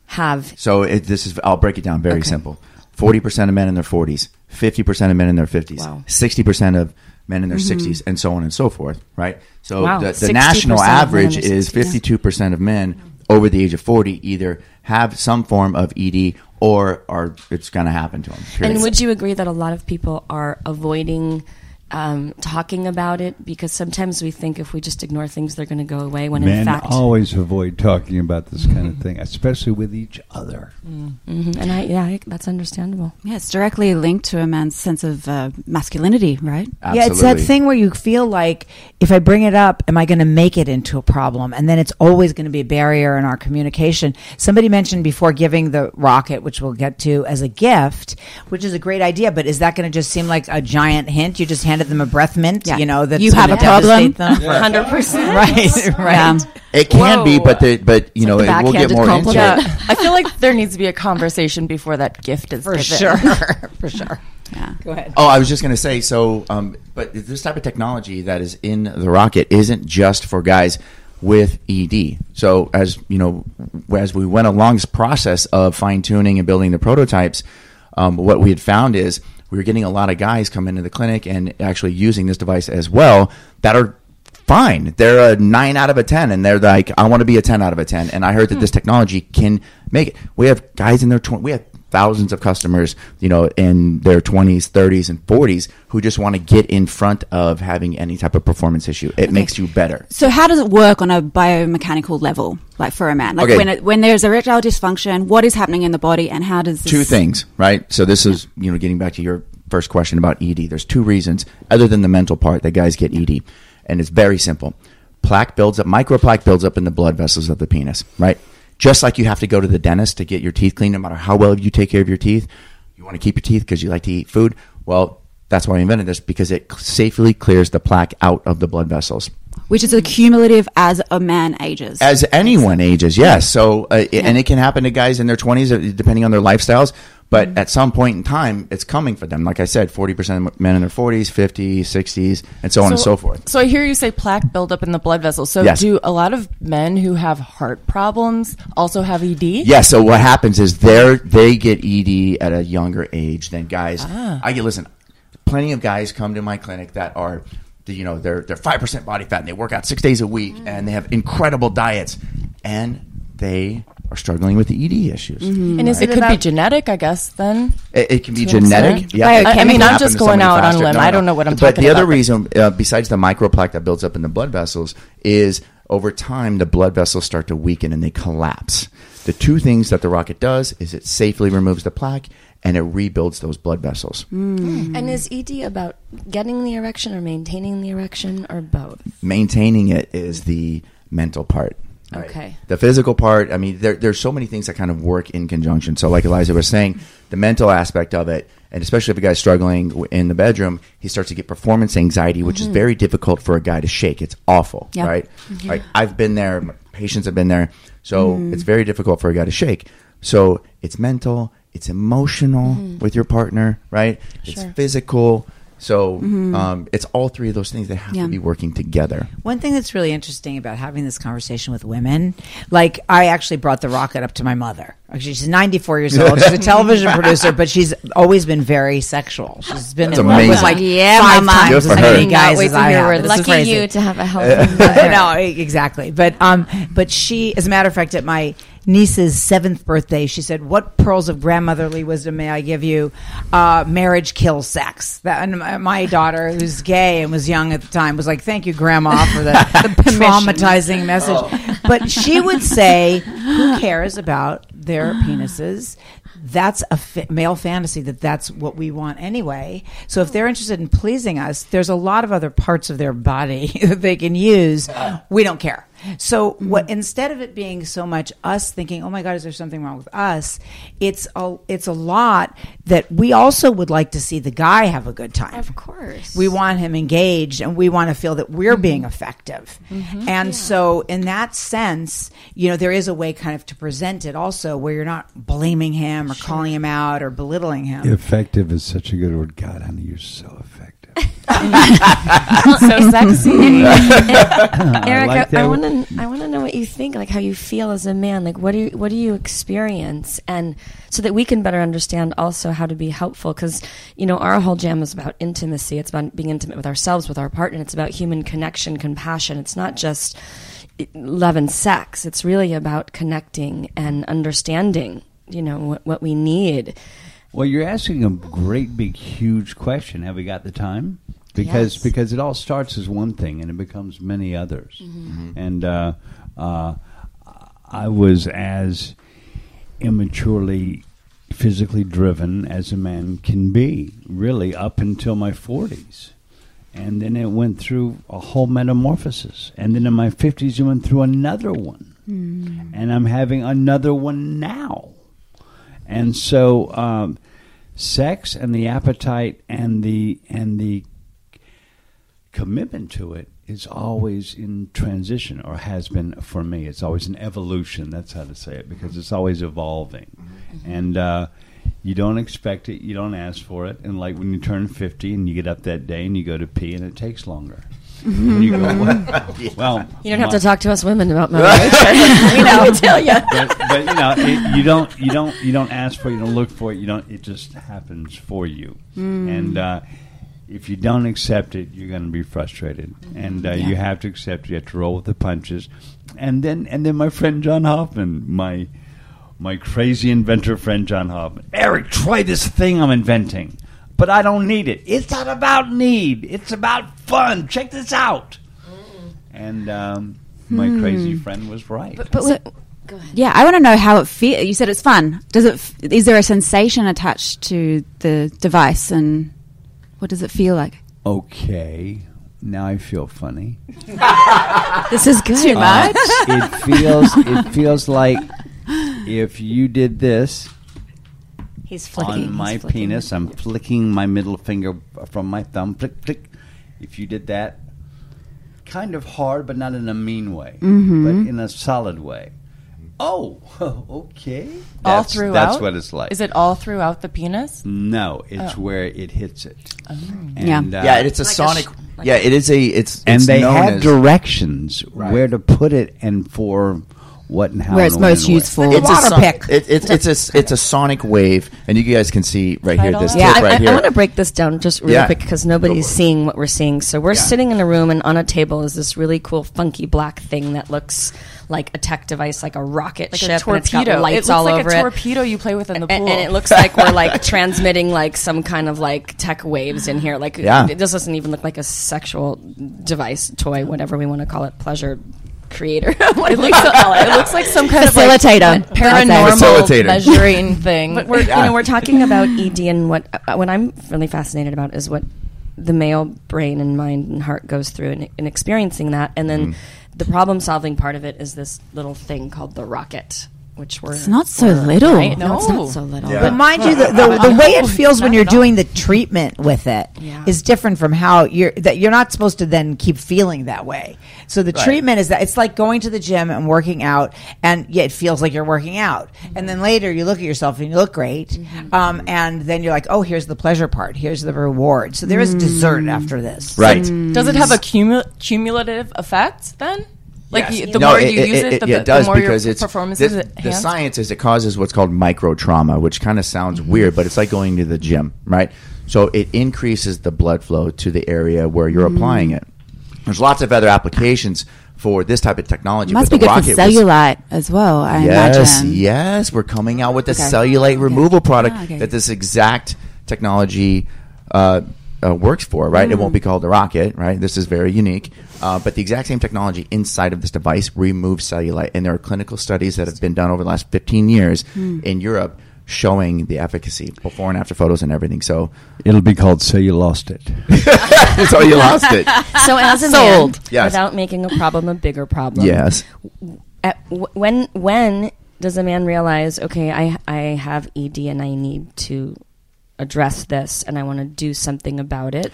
Speaker 4: have?
Speaker 11: So it, this is I'll break it down very
Speaker 4: Okay.
Speaker 11: simple. Forty percent of men in their forties, fifty percent of men in their fifties, sixty percent of men in their
Speaker 4: Mhm.
Speaker 11: 60s, and so on and so forth. Right. So
Speaker 4: Wow,
Speaker 11: the, the national
Speaker 4: of men in
Speaker 11: average is
Speaker 4: 60s, yeah.
Speaker 11: fifty-two percent of men over the age of forty either have some form of ED or are it's going to happen to them.
Speaker 4: And would you agree that a lot of people are avoiding um, talking about it because sometimes we think if we just ignore things, they're going to go away. When
Speaker 13: Men
Speaker 4: in fact,
Speaker 13: always avoid talking about this kind of thing, especially with each other.
Speaker 4: Mhm. and I, yeah, I, that's understandable.
Speaker 6: Yeah, it's directly linked to a man's sense of uh, masculinity, right?
Speaker 12: Yeah, it's that thing where you feel like if I bring it up, am I going to make it into a problem? And then it's always going to be a barrier in our communication. Somebody mentioned before giving the rocket, which we'll get to, as a gift, which is a great idea. But is that going to just seem like a giant hint? You just handed them a breath mint, you know, that's
Speaker 6: You have a problem.
Speaker 12: devastate them?
Speaker 6: Yeah. 100%.
Speaker 12: right, right.
Speaker 11: It can be, but the, but you know
Speaker 5: the
Speaker 11: it, we'll get
Speaker 5: backhanded
Speaker 11: more into
Speaker 5: compliment.
Speaker 11: it.
Speaker 5: I feel like there needs to be a conversation before that gift is
Speaker 12: For
Speaker 5: given.
Speaker 12: sure. For sure.
Speaker 6: Yeah.
Speaker 12: Go ahead.
Speaker 11: Oh, I was just going to say so. Um, but this type of technology that is in the rocket isn't just for guys with ED. So as you know, as we went along this process of fine tuning and building the prototypes, um, what we had found is we were getting a lot of guys come into the clinic and actually using this device as well that are fine. They're a nine out of a ten, and they're like, I want to be a ten out of a ten. And I heard that hmm. this technology can make it. We have guys in their twenties. We have thousands of customers, you know, in their twenties, thirties, and forties who just want to get in front of having any type of performance issue. It makes you better.
Speaker 6: So how does it work on a biomechanical level, like for a man? Like
Speaker 11: Okay.
Speaker 6: when it, when there's erectile dysfunction, what is happening in the body, and how does this
Speaker 11: two things, right? So this is, you know, getting back to your first question about ED. There's two reasons, other than the mental part, that guys get ED, and it's very simple. Plaque builds up, microplaque builds up in the blood vessels of the penis, right? Just like you have to go to the dentist to get your teeth cleaned, no matter how well you take care of your teeth. You want to keep your teeth because you like to eat food. Well, that's why I invented this because it safely clears the plaque out of the blood vessels.
Speaker 6: which is accumulative as a man ages?
Speaker 11: As anyone ages, yes. So, uh, and it can happen to guys in their 20s, uh, depending on their lifestyles. But at some point in time, it's coming for them. Like I said, 40% of men in their 40s, 50s, 60s, and so on and so forth.
Speaker 5: So I hear you say plaque buildup in the blood vessels. So
Speaker 11: Yes.
Speaker 5: do a lot of men who have heart problems also have ED?
Speaker 11: Yeah, so what happens is they they get ED at a younger age than guys.
Speaker 5: Ah.
Speaker 11: I get listen, plenty of guys come to my clinic that are you know, they're they're 5% body fat and they work out 6 days a week and they have incredible diets and they are struggling with the ED issues. Mm-hmm.
Speaker 5: And is
Speaker 11: right?
Speaker 5: it, could be genetic, I guess. Then
Speaker 11: It, it can be genetic. Yeah,
Speaker 5: I-
Speaker 11: it
Speaker 5: I mean, I'm just going
Speaker 11: somebody
Speaker 5: out on a limb.
Speaker 11: No,
Speaker 5: I don't know what I'm
Speaker 11: but
Speaker 5: talking about.
Speaker 11: But the other
Speaker 5: about,
Speaker 11: reason, uh, besides the microplaque that builds up in the blood vessels, is over time the blood vessels start to weaken and they collapse. The two things that the rocket does is it safely removes the plaque and it rebuilds those blood vessels. Hmm. Hmm.
Speaker 4: And is ED about getting the erection or maintaining the erection or both?
Speaker 11: Maintaining it is the mental part.
Speaker 4: Okay.
Speaker 11: The physical part, I mean, there, there's so many things that kind of work in conjunction. So, like Eliza was saying, the mental aspect of it, and especially if a guy's struggling in the bedroom, he starts to get performance anxiety, which is
Speaker 14: Mhm.
Speaker 11: very difficult for a guy to shake. It's awful,
Speaker 14: Yeah.
Speaker 11: right?
Speaker 14: Mhm.
Speaker 11: Like I've been there, my patients have been there, so
Speaker 14: Mm.
Speaker 11: it's very difficult for a guy to shake. So it's mental, it's emotional
Speaker 14: Mhm.
Speaker 11: with your partner, right? It's physical. So
Speaker 12: Mhm.
Speaker 11: um, it's all three of those things. that have
Speaker 12: Yeah.
Speaker 11: to be working together.
Speaker 12: One thing that's really interesting about having this conversation with women, like I actually brought the rocket up to my mother. Actually, she's 94 years old. She's a television producer, but she's always been very sexual. She's been
Speaker 11: That's
Speaker 12: in love with like
Speaker 4: Yeah,
Speaker 12: five
Speaker 4: Mama.
Speaker 12: times as many guys as I have. This
Speaker 4: this Lucky you to have a healthy mother.
Speaker 12: no, exactly. But um, but she, as a matter of fact, at my niece's seventh birthday, she said, "What pearls of grandmotherly wisdom may I give you? Uh, marriage kills sex." That and my- my daughter, who's gay and was young at the time, was like, "Thank you, Grandma, for the, the traumatizing message." But she would say, "Who cares about their penises?" That's a fa- male fantasy that that's what we want anyway. So if they're interested in pleasing us, there's a lot of other parts of their body that they can use. We don't care. So mm-hmm. what instead of it being so much us thinking, "Oh my god, is there something wrong with us?" It's a it's a lot that we also would like to see the guy have a good time.
Speaker 4: Of course.
Speaker 12: We want him engaged and we want to feel that we're mm-hmm. being effective. Mm-hmm. And so in that sense, you know, there is a way kind of to present it also where you're not blaming him or calling him out or belittling him.
Speaker 13: Effective is such a good word. God, honey, you're so effective.
Speaker 4: so sexy.
Speaker 13: I
Speaker 4: Eric,
Speaker 13: like
Speaker 4: I, want to I want to know what you think, like how you feel as a man. Like what do you what do you experience, and so that we can better understand also how to be helpful. Because you know our whole jam is about intimacy. It's about being intimate with ourselves, with our partner. It's about human connection, compassion. It's not just eh, love and sex. It's really about connecting and understanding. You know what, what we need.
Speaker 13: Well, you're asking a great, big, huge question. Have we got the time? Because
Speaker 4: Yes.
Speaker 13: because it all starts as one thing and it becomes many others. And uh, uh, I was as immaturely physically driven as a man can be, really, up until my forties. And then it went through a whole metamorphosis. And then in my fifties, it went through another one. And I'm having another one now. And so, um, sex and the appetite and the and the commitment to it is always in transition, or has been for me. It's always an evolution. That's how to say it because it's always evolving, and uh, you don't expect it, you don't ask for it, and like when you turn fifty and you get up that day and you go to pee and it takes longer. And you go, well, well,
Speaker 4: You don't have
Speaker 13: my-
Speaker 4: to talk to us women about Mother Nature. we know. We tell you.
Speaker 13: but, but you know, it, you don't, you don't, you don't ask for it. You don't look for it. You don't. It just happens for you.
Speaker 4: Mm.
Speaker 13: And uh, if you don't accept it, you're going to be frustrated. And uh, you have to accept. it. You have to roll with the punches. And then, and then, my friend John Hoffman, my my crazy inventor friend John Hoffman, Eric, try this thing I'm inventing. But I don't need it. It's not about need. It's about fun. Check this out. And um, my
Speaker 14: Hmm.
Speaker 13: crazy friend was right.
Speaker 14: But, but Yeah, I want to know how it feels. You said it's fun. Does it? f- Is there a sensation attached to the device, and what does it feel like?
Speaker 13: Okay, now I feel funny.
Speaker 14: This is good. Too
Speaker 13: Uh,
Speaker 14: much?
Speaker 13: it feels it feels like if you did this
Speaker 12: He's flicking.
Speaker 13: on my
Speaker 12: He's flicking.
Speaker 13: penis, I'm flicking my middle finger from my thumb. Flick, flick. If you did that, kind of hard, but not in a mean way,
Speaker 5: Mhm.
Speaker 13: but in a solid way. Oh, okay.
Speaker 5: all throughout.
Speaker 13: That's what it's like.
Speaker 5: Is it all throughout the penis?
Speaker 13: No, it's
Speaker 5: Oh.
Speaker 13: where it hits it.
Speaker 5: Yeah.
Speaker 13: And, uh,
Speaker 11: Yeah, it's a Like a sonic- sh- like yeah, it is a- it's-
Speaker 13: and they
Speaker 11: known
Speaker 13: have
Speaker 11: as-
Speaker 13: directions
Speaker 11: Right.
Speaker 13: where to put it and for what and how
Speaker 14: Where it's
Speaker 13: and when
Speaker 14: most
Speaker 13: and where.
Speaker 14: useful.
Speaker 11: It's a
Speaker 12: Water
Speaker 11: son-
Speaker 12: pick.
Speaker 11: It, it's it's a s- it's a sonic wave, and you guys can see right here this
Speaker 4: yeah,
Speaker 11: tip
Speaker 4: I,
Speaker 11: right
Speaker 4: I,
Speaker 11: here.
Speaker 4: I want to break this down just really
Speaker 11: Yeah.
Speaker 4: quick because nobody's
Speaker 11: Go for it.
Speaker 4: seeing what we're seeing. So we're
Speaker 11: Yeah.
Speaker 4: sitting in a room, and on a table is this really cool, funky black thing that looks like a tech device, like a rocket
Speaker 5: Like
Speaker 4: ship,
Speaker 5: a
Speaker 4: and it's got
Speaker 5: torpedo.
Speaker 4: lights
Speaker 5: it looks
Speaker 4: all
Speaker 5: like
Speaker 4: over
Speaker 5: a
Speaker 4: it.
Speaker 5: torpedo you play with in the
Speaker 4: and,
Speaker 5: pool.
Speaker 4: and it looks like we're like transmitting like some kind of like tech waves in here. Like
Speaker 11: Yeah.
Speaker 4: it this doesn't even look like a sexual device, toy, whatever we want to call it, pleasure creator. what
Speaker 5: It looks,
Speaker 4: call it?
Speaker 5: it looks like some kind
Speaker 14: Facilitator.
Speaker 5: of like paranormal measuring thing.
Speaker 4: But we're you know we're talking about ED and what uh, what I'm really fascinated about is what the male brain and mind and heart goes through in, in experiencing that, and then the problem solving part of it is this little thing called the rocket, which we're
Speaker 14: It's not so
Speaker 4: we're-
Speaker 14: little.
Speaker 4: right? No, it's not so little.
Speaker 11: Yeah.
Speaker 12: But mind you, the, the, the way it feels when you're doing the treatment with it is
Speaker 4: Yeah.
Speaker 12: different from how you're that you're not supposed to then keep feeling that way. So the
Speaker 11: Right.
Speaker 12: treatment is that it's like going to the gym and working out, and yet it feels like you're working out. And then mm-hmm. later you look at yourself and you look great, mm-hmm. um, and then you're like, oh, here's the pleasure part, here's the reward. So there is dessert mm. after this.
Speaker 11: right. Mm.
Speaker 5: Does it have a cumu- cumulative effect then? Like
Speaker 11: Yes.
Speaker 5: the
Speaker 11: No,
Speaker 5: more you use it, the, the
Speaker 11: it does
Speaker 5: more
Speaker 11: because
Speaker 5: your
Speaker 11: it's
Speaker 5: performance
Speaker 11: the,
Speaker 5: is
Speaker 11: the science is it causes what's called micro trauma, which kind of sounds
Speaker 5: Mm-hmm.
Speaker 11: weird, but it's like going to the gym, right? So it increases the blood flow to the area where you're applying it. There's lots of other applications for this type of technology.
Speaker 14: Must
Speaker 11: but
Speaker 14: be
Speaker 11: the
Speaker 14: good for
Speaker 11: rocket was-
Speaker 14: cellulite as well. I
Speaker 11: yes,
Speaker 14: imagine.
Speaker 11: yes, we're coming out with a
Speaker 14: Okay.
Speaker 11: cellulite removal product
Speaker 14: Ah, okay.
Speaker 11: that this exact technology uh, uh, works for. Right, it
Speaker 14: Mm.
Speaker 11: won't be called a rocket. Right, this is very unique. Uh, but the exact same technology inside of this device removes cellulite, and there are clinical studies that have been done over the last 15 years
Speaker 14: Hmm.
Speaker 11: in Europe showing the efficacy, before and after photos and everything. So,
Speaker 13: It'll be called "So You Lost It."
Speaker 11: so you lost it.
Speaker 4: So as a
Speaker 5: Sold.
Speaker 4: man,
Speaker 11: Yes.
Speaker 4: without making a problem a bigger problem.
Speaker 11: Yes.
Speaker 4: At, w- when when does a man realize, okay, I I have ED and I need to address this and I want to do something about it?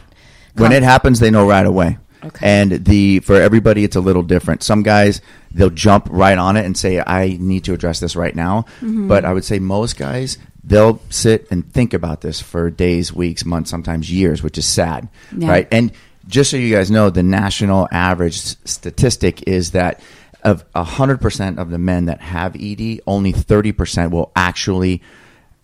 Speaker 11: when it happens they know right away
Speaker 4: Okay.
Speaker 11: and the for everybody it's a little different some guys they'll jump right on it and say i need to address this right now
Speaker 4: Mm-hmm.
Speaker 11: but i would say most guys they'll sit and think about this for days weeks months sometimes years which is sad
Speaker 14: Yeah.
Speaker 11: right and just so you guys know the national average statistic is that of 100% of the men that have ed only 30% will actually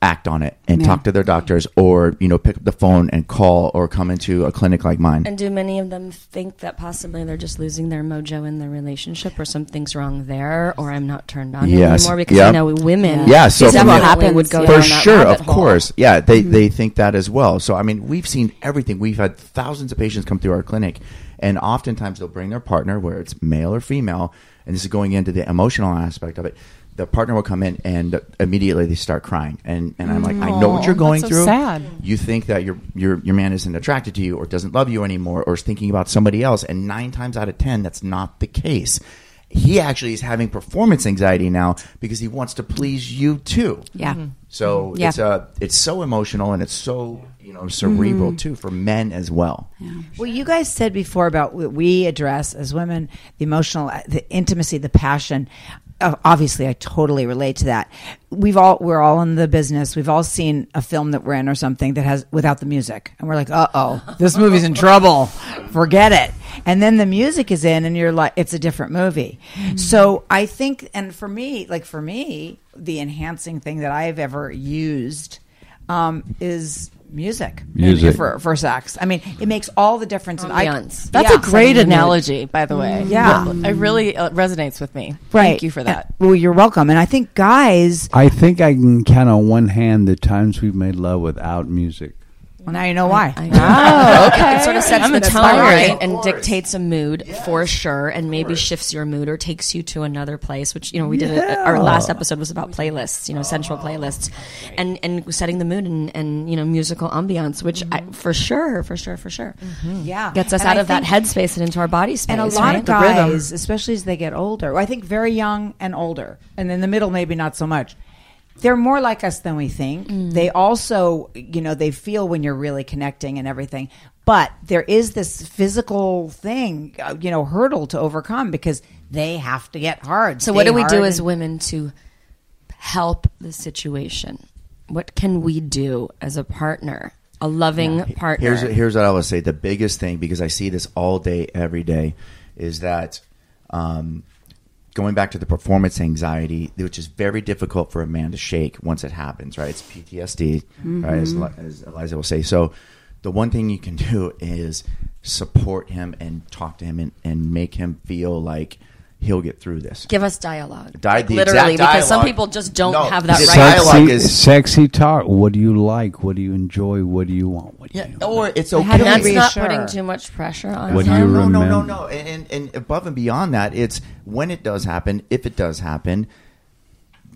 Speaker 11: act on it and
Speaker 14: Yeah.
Speaker 11: talk to their doctors or you know pick up the phone and call or come into a clinic like mine
Speaker 4: And do many of them think that possibly they're just losing their mojo in their relationship, or something's wrong there, or I'm not turned on
Speaker 11: Yes.
Speaker 4: anymore? Because
Speaker 11: Yeah.
Speaker 4: I know women,
Speaker 11: Yeah, so from
Speaker 4: definitely
Speaker 11: the-
Speaker 14: happens,
Speaker 4: would go
Speaker 14: yeah.
Speaker 11: for sure
Speaker 4: rabbit
Speaker 11: of
Speaker 4: hole.
Speaker 11: course yeah they
Speaker 4: Mm-hmm.
Speaker 11: they think that as well so i mean we've seen everything we've had thousands of patients come through our clinic and oftentimes they'll bring their partner where it's male or female and this is going into the emotional aspect of it the partner will come in and immediately they start crying and and i'm like i know what you're going
Speaker 5: that's so
Speaker 11: through
Speaker 5: sad.
Speaker 11: you think that your your your man isn't attracted to you or doesn't love you anymore or is thinking about somebody else and 9 times out of 10 that's not the case he actually is having performance anxiety now because he wants to please you too
Speaker 14: Yeah.
Speaker 11: so
Speaker 14: Yeah.
Speaker 11: it's uh it's so emotional and it's so you know cerebral too for men as well.
Speaker 12: Well, you guys said before about what we address as women the emotional, the intimacy, the passion. Obviously, I totally relate to that. We've all we're all in the business. We've all seen a film that we're in or something that has without the music, and we're like, "Uh oh, this movie's in trouble. Forget it." And then the music is in, and you're like, "It's a different movie." So I think, and for me, like for me, the enhancing thing that I've ever used um, is music.
Speaker 13: Music.
Speaker 12: for for sex. I mean, it makes all the difference. And I-
Speaker 4: Ambiance.
Speaker 5: That's
Speaker 12: Yeah,
Speaker 5: a great
Speaker 12: setting the
Speaker 5: analogy, by the way.
Speaker 12: Yeah.
Speaker 5: it really uh, resonates with me.
Speaker 12: Right.
Speaker 5: Thank you for that.
Speaker 12: Uh, Well, you're welcome. And I think guys,
Speaker 13: I think I can count on one hand the times we've made love without music.
Speaker 12: Well, now you know why.
Speaker 4: I Oh, okay. It sort of sets
Speaker 5: I'm
Speaker 4: the tone right and dictates a mood for sure, and maybe shifts your mood or takes you to another place. Which you know we did. A, our last episode was about playlists, you know, central playlists, and and setting the mood and, and you know musical ambiance, which I, mm-hmm. for sure, for sure, for sure, mm-hmm.
Speaker 12: Yeah,
Speaker 4: gets us
Speaker 12: And
Speaker 4: out
Speaker 12: I
Speaker 4: of that
Speaker 12: think-
Speaker 4: headspace and into our body space.
Speaker 12: And a lot
Speaker 4: right?
Speaker 12: of guys, especially as they get older, I think very young and older, and in the middle, maybe not so much. They're more like us than we think.
Speaker 4: Mm.
Speaker 12: They also, you know, they feel when you're really connecting and everything. But there is this physical thing, uh, you know, hurdle to overcome because they have to get hard.
Speaker 4: So what do we do
Speaker 12: hard
Speaker 4: as women to help the situation? What can we do as a partner, a loving partner?
Speaker 11: Here's here's what I would say. The biggest thing because I see this all day, every day, is that um, going back to the performance anxiety, which is very difficult for a man to shake once it happens, right? It's PTSD, right? As,
Speaker 15: Mhm.
Speaker 11: As Eliza will say. So, the one thing you can do is support him and talk to him and, and make him feel like he'll get through this.
Speaker 4: Give us dialogue.
Speaker 11: Di-
Speaker 4: Like,
Speaker 11: the
Speaker 4: literally,
Speaker 11: exact
Speaker 4: because some people just don't
Speaker 11: No,
Speaker 4: have that
Speaker 11: the
Speaker 4: right.
Speaker 11: dialogue
Speaker 13: Sexy,
Speaker 11: is-
Speaker 13: sexy talk. What do you like? What do you enjoy? What do you want? What do
Speaker 11: Yeah,
Speaker 13: you
Speaker 11: or it's okay.
Speaker 4: how do we That's not reassure? putting too much pressure on
Speaker 13: What do
Speaker 11: no,
Speaker 13: you
Speaker 11: no, no, no, no. And, and above and beyond that, it's when it does happen, if it does happen,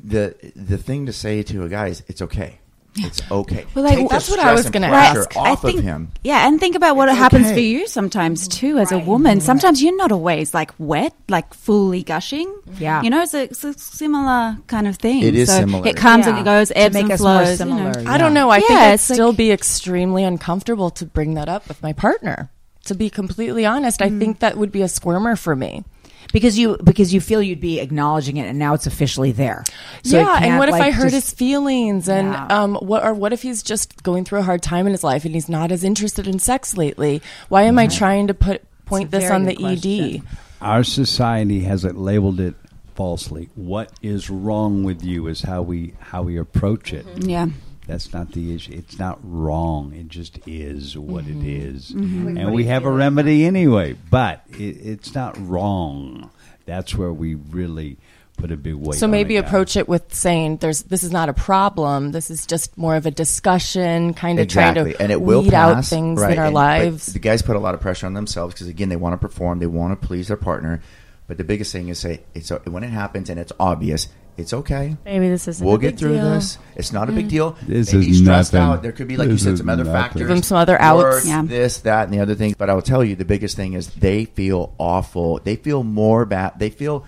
Speaker 11: the the thing to say to a guy is, it's okay. It's okay.
Speaker 14: Well, like,
Speaker 11: Take the
Speaker 14: that's what I was going to ask.
Speaker 11: Off
Speaker 14: I think,
Speaker 11: of him.
Speaker 14: yeah, and think about what
Speaker 11: It's
Speaker 14: happens
Speaker 11: okay.
Speaker 14: for you sometimes mm-hmm. too, as a woman. Mm-hmm. Sometimes you're not always like wet, like fully gushing.
Speaker 12: Yeah.
Speaker 14: you know, it's a, it's a similar kind of thing.
Speaker 11: It is
Speaker 14: so
Speaker 11: similar.
Speaker 14: It comes
Speaker 12: Yeah.
Speaker 14: and it goes,
Speaker 12: To
Speaker 14: ebbs
Speaker 12: make
Speaker 14: and
Speaker 12: us more
Speaker 14: flows. you know.
Speaker 12: similar,
Speaker 5: I don't know. I think
Speaker 14: Yeah,
Speaker 5: I'd
Speaker 14: it's like-
Speaker 5: still be extremely uncomfortable to bring that up with my partner. To be completely honest, I mm. think that would be a squirmer for me.
Speaker 12: Because you because you feel you'd be acknowledging it, and now it's officially there. So
Speaker 5: yeah, and what if
Speaker 12: like,
Speaker 5: I hurt
Speaker 12: just-
Speaker 5: his feelings? And
Speaker 12: Yeah.
Speaker 5: um, what or what if he's just going through a hard time in his life and he's not as interested in sex lately? Why am I trying to put point this on the
Speaker 12: good
Speaker 5: ED?
Speaker 13: Our society has it labeled it falsely. What is wrong with you is how we how we approach it.
Speaker 14: Yeah.
Speaker 13: That's not the issue. It's not wrong. It just is what it is.
Speaker 14: Mhm.
Speaker 13: And we have a remedy anyway, but it, it's not wrong. That's where we really put a big weight
Speaker 5: So maybe
Speaker 13: it,
Speaker 5: approach it with saying, "There's this is not a problem. This is just more of a discussion, kind of
Speaker 11: exactly.
Speaker 5: trying to
Speaker 11: and it will
Speaker 5: weed
Speaker 11: pass,
Speaker 5: out things
Speaker 11: right,
Speaker 5: in our
Speaker 11: and-
Speaker 5: lives."
Speaker 11: The guys put a lot of pressure on themselves because again, they want to perform, they want to please their partner. But the biggest thing is say it's when it happens and it's obvious. It's okay.
Speaker 4: Maybe this isn't
Speaker 11: We'll
Speaker 4: a
Speaker 11: get
Speaker 4: big
Speaker 11: through
Speaker 4: deal.
Speaker 11: this. It's not a big
Speaker 4: Mm.
Speaker 11: deal.
Speaker 13: This
Speaker 11: Maybe
Speaker 13: is
Speaker 11: stressed
Speaker 13: nothing.
Speaker 11: out. There could be, like you
Speaker 13: This
Speaker 11: said,
Speaker 13: is
Speaker 11: some other
Speaker 13: nothing.
Speaker 11: factors.
Speaker 5: Give them some other outs.
Speaker 11: work,
Speaker 5: Yeah.
Speaker 11: This, that, and the other things. But I will tell you, the biggest thing is they feel awful. They feel more bad. They feel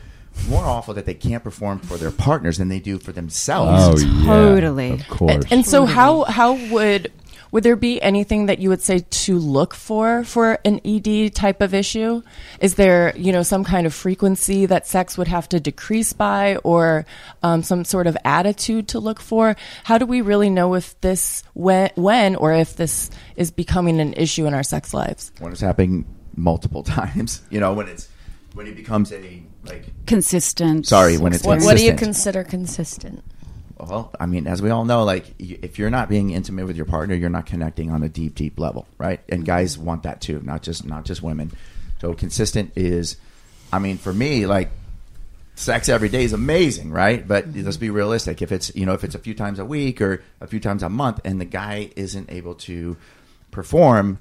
Speaker 11: more awful that they can't perform for their partners than they do for themselves.
Speaker 13: Oh, yeah.
Speaker 14: Totally.
Speaker 13: Of course.
Speaker 5: And, and so, how how would would there be anything that you would say to look for for an ED type of issue? Is there you know some kind of frequency that sex would have to decrease by, or um, some sort of attitude to look for? How do we really know if this when when or if this is becoming an issue in our sex lives?
Speaker 11: when it's happening multiple times. You know, when it's when it becomes a like
Speaker 14: Consistent.
Speaker 11: Sorry, when it's
Speaker 4: What, what do you consider consistent?
Speaker 11: Well, I mean, as we all know, like if you're not being intimate with your partner, you're not connecting on a deep, deep level, right? And guys want that too, not just not just women. So consistent is, I mean, for me, like sex every day is amazing, right? But mm-hmm. let's be realistic. If it's you know if it's a few times a week or a few times a month, and the guy isn't able to perform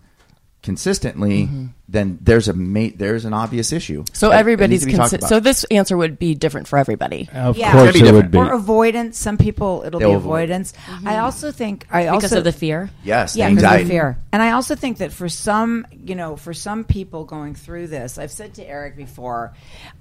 Speaker 11: consistently, mm-hmm. Then there's a ma- there's an obvious issue.
Speaker 5: So
Speaker 11: that- that
Speaker 5: everybody's
Speaker 11: needs to be talked
Speaker 5: consi- so this answer would be different for everybody.
Speaker 13: Of
Speaker 12: Yeah.
Speaker 13: course it would be.
Speaker 12: or avoidance. Some people it'll
Speaker 11: They'll
Speaker 12: be
Speaker 11: avoid.
Speaker 12: avoidance. I also think I
Speaker 4: Because
Speaker 12: also
Speaker 4: of the fear?
Speaker 11: Yes,
Speaker 12: yeah,
Speaker 11: the
Speaker 12: because of
Speaker 11: anxiety.
Speaker 12: fear. And I also think that for some, you know, for some people going through this, I've said to Eric before,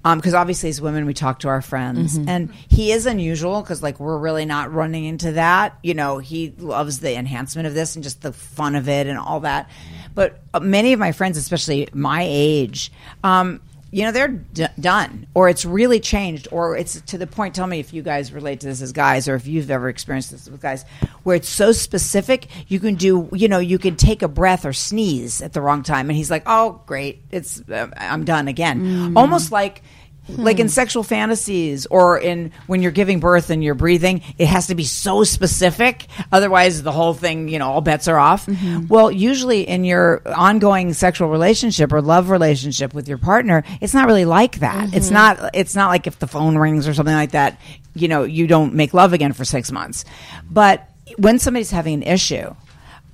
Speaker 12: because obviously as women we talk to our friends,
Speaker 4: Mhm.
Speaker 12: and he is unusual because like we're really not running into that. You know, he loves the enhancement of this and just the fun of it and all that. But uh, many of my friends, especially my age, um, you know they're d- done or it's really changed or it's to the point tell me if you guys relate to this as guys or if you've ever experienced this with guys where it's so specific you can do you know you can take a breath or sneeze at the wrong time and he's like oh great it's uh, i'm done again
Speaker 14: Mm.
Speaker 12: almost like like in sexual fantasies or in when you're giving birth and you're breathing it has to be so specific. Otherwise the whole thing you know all bets are off. Well usually in your ongoing sexual relationship or love relationship with your partner it's not really like that. It's not it's not like if the phone rings or something like that you know you don't make love again for six months. But when somebody's having an issue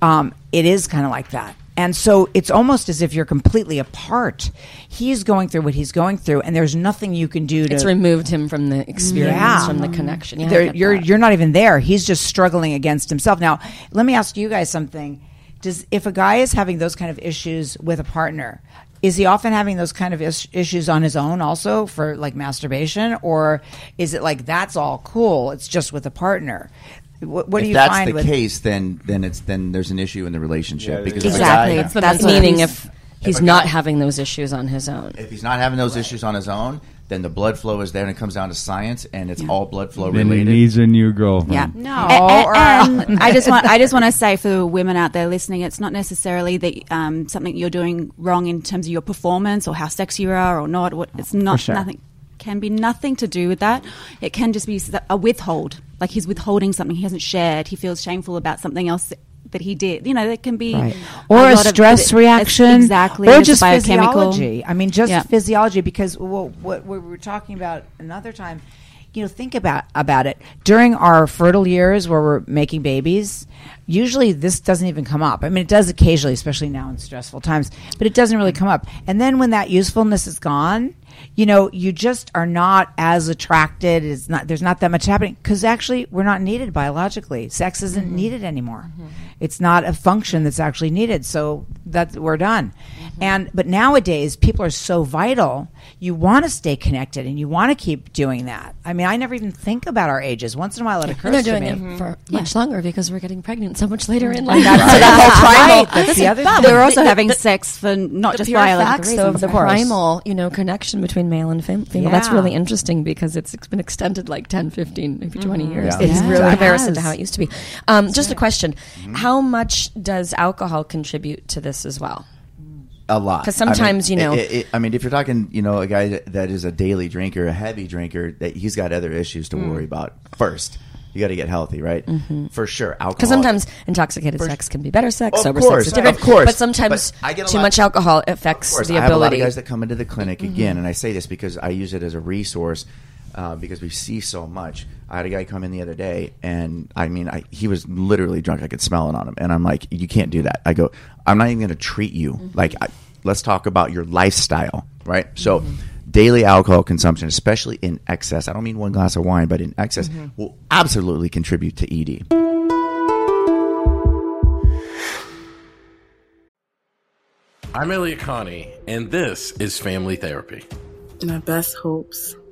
Speaker 12: um, it is kind of like that. And so it's almost as if you're completely apart. He's going through what he's going through, and there's nothing you can do to.
Speaker 4: It's removed him from the experience,
Speaker 12: Yeah.
Speaker 4: from the connection. Yeah,
Speaker 12: There- you're
Speaker 4: that.
Speaker 12: you're not even there. He's just struggling against himself. Now, let me ask you guys something. Does if a guy is having those kind of issues with a partner, is he often having those kind of is- issues on his own also for like masturbation, or is it like that's all cool? It's just with a partner. What, what do you
Speaker 11: that's
Speaker 12: find
Speaker 11: the
Speaker 12: with
Speaker 11: case, then then it's then there's an issue in the relationship because
Speaker 4: exactly.
Speaker 11: if, a guy-
Speaker 4: That's meaning if he's
Speaker 11: a
Speaker 4: not
Speaker 11: guy-
Speaker 4: having those issues on his own.
Speaker 11: if he's not having those issues on his own, then the blood flow is there, and it comes down to science, and it's all blood flow
Speaker 13: Then he needs a new girlfriend.
Speaker 14: Yeah.
Speaker 12: No,
Speaker 14: A- a- and, I just want I just want to say for the women out there listening, it's not necessarily that um, something you're doing wrong in terms of your performance or how sexy you are or not. What it's not
Speaker 12: sure.
Speaker 14: nothing
Speaker 6: can be nothing to do with that. It can just be a withhold, like he's withholding something he hasn't shared. He feels shameful about something else that he did. You know, that can be
Speaker 12: Right. or a,
Speaker 6: of-
Speaker 12: stress
Speaker 6: it's-
Speaker 12: reaction,
Speaker 6: exactly,
Speaker 12: or
Speaker 6: a
Speaker 12: just physiology. I mean, just
Speaker 6: Yeah.
Speaker 12: physiology. Because well, what we were talking about another time, you know, think about about it during our fertile years where we're making babies. Usually, this doesn't even come up. I mean, it does occasionally, especially now in stressful times, but it doesn't really come up. And then when that usefulness is gone, you know, you just are not as attracted. It's not there's not that much happening because actually we're not needed biologically. Sex isn't mm-hmm. needed anymore. Mm-hmm. It's not a function that's actually needed. So that we're done. Mm-hmm. And but nowadays people are so vital. You want to stay connected and you want to keep doing that. I mean, I never even think about our ages. Once in a while, it occurs
Speaker 4: And they're
Speaker 12: to me.
Speaker 4: it
Speaker 6: Mm-hmm.
Speaker 4: for much longer because we're getting pregnant so much later in life.
Speaker 12: That's- that's the primal- that's the other thing.
Speaker 6: They're also
Speaker 4: the-
Speaker 6: having
Speaker 4: the-
Speaker 6: sex for not
Speaker 4: the
Speaker 6: just
Speaker 4: pure
Speaker 6: biological reasons.
Speaker 4: of the
Speaker 6: of course.
Speaker 4: primal, you know, connection between male and fem- female. That's really interesting because it's been extended like 10, 15, maybe 20
Speaker 6: Mhm.
Speaker 4: years
Speaker 6: Yeah.
Speaker 4: in
Speaker 6: It's really
Speaker 4: comparison to how it used to be. Um, just a question: How much does alcohol contribute to this as well?
Speaker 11: A lot.
Speaker 4: Because sometimes,
Speaker 11: I mean,
Speaker 4: you know-
Speaker 11: it- it- I mean, if you're talking, you know, a guy that- is a daily drinker, a heavy drinker, that he's got other issues to
Speaker 4: Mm.
Speaker 11: worry about. First, you got to get healthy, right?
Speaker 4: Mhm.
Speaker 11: For sure, alcohol.
Speaker 4: Because sometimes intoxicated sex can be better sex,
Speaker 11: Of
Speaker 4: sober
Speaker 11: course,
Speaker 4: sex is different.
Speaker 11: of course.
Speaker 4: but sometimes
Speaker 11: But I get
Speaker 4: too much alcohol affects the
Speaker 11: I have a lot
Speaker 4: ability.
Speaker 11: of guys that come into the clinic
Speaker 4: Mhm.
Speaker 11: again, and I say this because I use it as a resource uh, because we see so much. I had a guy come in the other day, and I mean, I, he was literally drunk. I could smell it on him, and I'm like, "You can't do that." I go, "I'm not even going to treat you.
Speaker 4: Mm-hmm.
Speaker 11: Like, I, let's talk about your lifestyle, right?" So.
Speaker 4: Mm-hmm.
Speaker 11: Daily alcohol consumption, especially in excess, I don't mean one glass of wine, but in excess,
Speaker 4: Mm-hmm.
Speaker 11: will absolutely contribute to E ED.
Speaker 7: I'm Elliott Connie, and this is Family Therapy.
Speaker 16: My best hopes.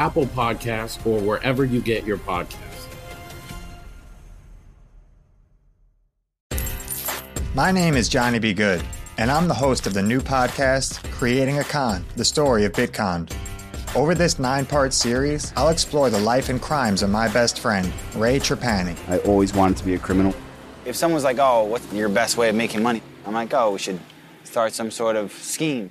Speaker 7: Apple Podcasts, or wherever you get your podcasts.
Speaker 8: My name is Johnny B. Good, and I'm the host of the new podcast, Creating a Con The Story of Bitcon. Over this nine part series, I'll explore the life and crimes of my best friend, Ray Trapani.
Speaker 9: I always wanted to be a criminal. If someone's like, oh, what's your best way of making money? I'm like, oh, we should start some sort of scheme.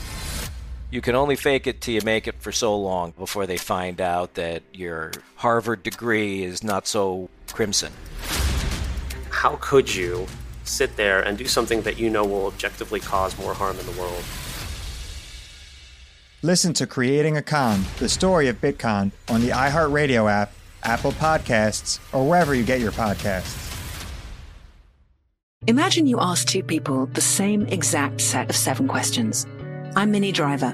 Speaker 17: You can only fake it till you make it for so long before they find out that your Harvard degree is not so crimson.
Speaker 18: How could you sit there and do something that you know will objectively cause more harm in the world?
Speaker 8: Listen to Creating a Con, the story of Bitcon, on the iHeartRadio app, Apple Podcasts, or wherever you get your podcasts.
Speaker 19: Imagine you ask two people the same exact set of seven questions. I'm Minnie Driver,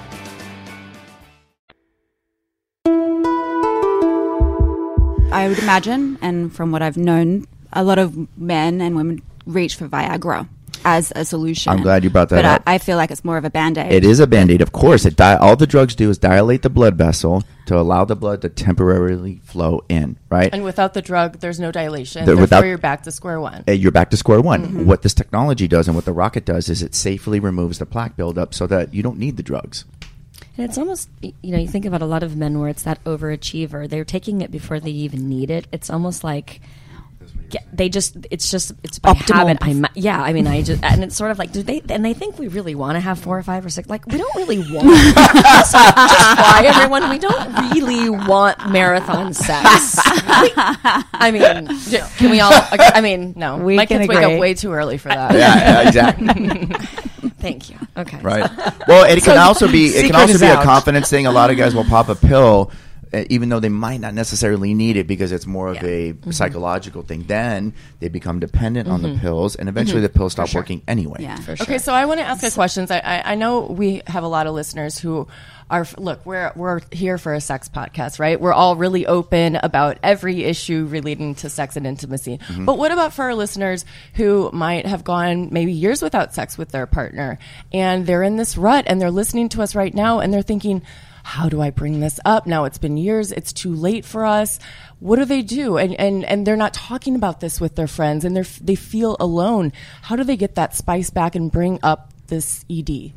Speaker 6: I would imagine, and from what I've known, a lot of men and women reach for Viagra as a solution.
Speaker 11: I'm glad you brought that
Speaker 6: but
Speaker 11: up.
Speaker 6: I, I feel like it's more of a band aid.
Speaker 11: It is a band aid, of course. It di- all the drugs do is dilate the blood vessel to allow the blood to temporarily flow in, right?
Speaker 5: And without the drug, there's no dilation.
Speaker 11: The- without-
Speaker 5: you're back to square one.
Speaker 11: Uh, You're back to square one.
Speaker 5: Mhm.
Speaker 11: What this technology does and what the rocket does is it safely removes the plaque buildup so that you don't need the drugs.
Speaker 4: And it's almost, you know, you think about a lot of men where it's that overachiever. They're taking it before they even need it. It's almost like yeah, they just, it's just, it's by
Speaker 6: Optimal
Speaker 4: habit. I,
Speaker 6: perf-
Speaker 4: mi- yeah, I mean, I just, and it's sort of like, do they, and they think we really want to have four or five or six. Like, we don't really want, just, just why everyone, we don't really want marathon sex. We- I mean, can we all, I mean, no.
Speaker 5: We My can kids wake up way too early for that.
Speaker 11: Yeah, yeah, exactly.
Speaker 4: Thank you. Okay.
Speaker 11: Right. Well, it can also be it can also be a confidence thing. A lot of guys will pop a pill. Uh, Even though they might not necessarily need it because it's more of a
Speaker 4: Mm-hmm.
Speaker 11: psychological thing, then they become dependent on the
Speaker 5: Mhm.
Speaker 11: pills, and eventually
Speaker 5: Mhm.
Speaker 11: the pills
Speaker 5: For
Speaker 11: stop
Speaker 5: sure.
Speaker 11: working anyway.
Speaker 5: Okay, so I want to ask a questions. I, I I know we have a lot of listeners who are look. We're we're here for a sex podcast, right? We're all really open about every issue relating to sex and intimacy.
Speaker 20: Mhm.
Speaker 5: But what about for our listeners who might have gone maybe years without sex with their partner, and they're in this rut, and they're listening to us right now, and they're thinking. How do I bring this up? Now it's been years. It's too late for us. What do they do? And and and they're not talking about this with their friends, and they are they feel alone. How do they get that spice back and bring up this E ED?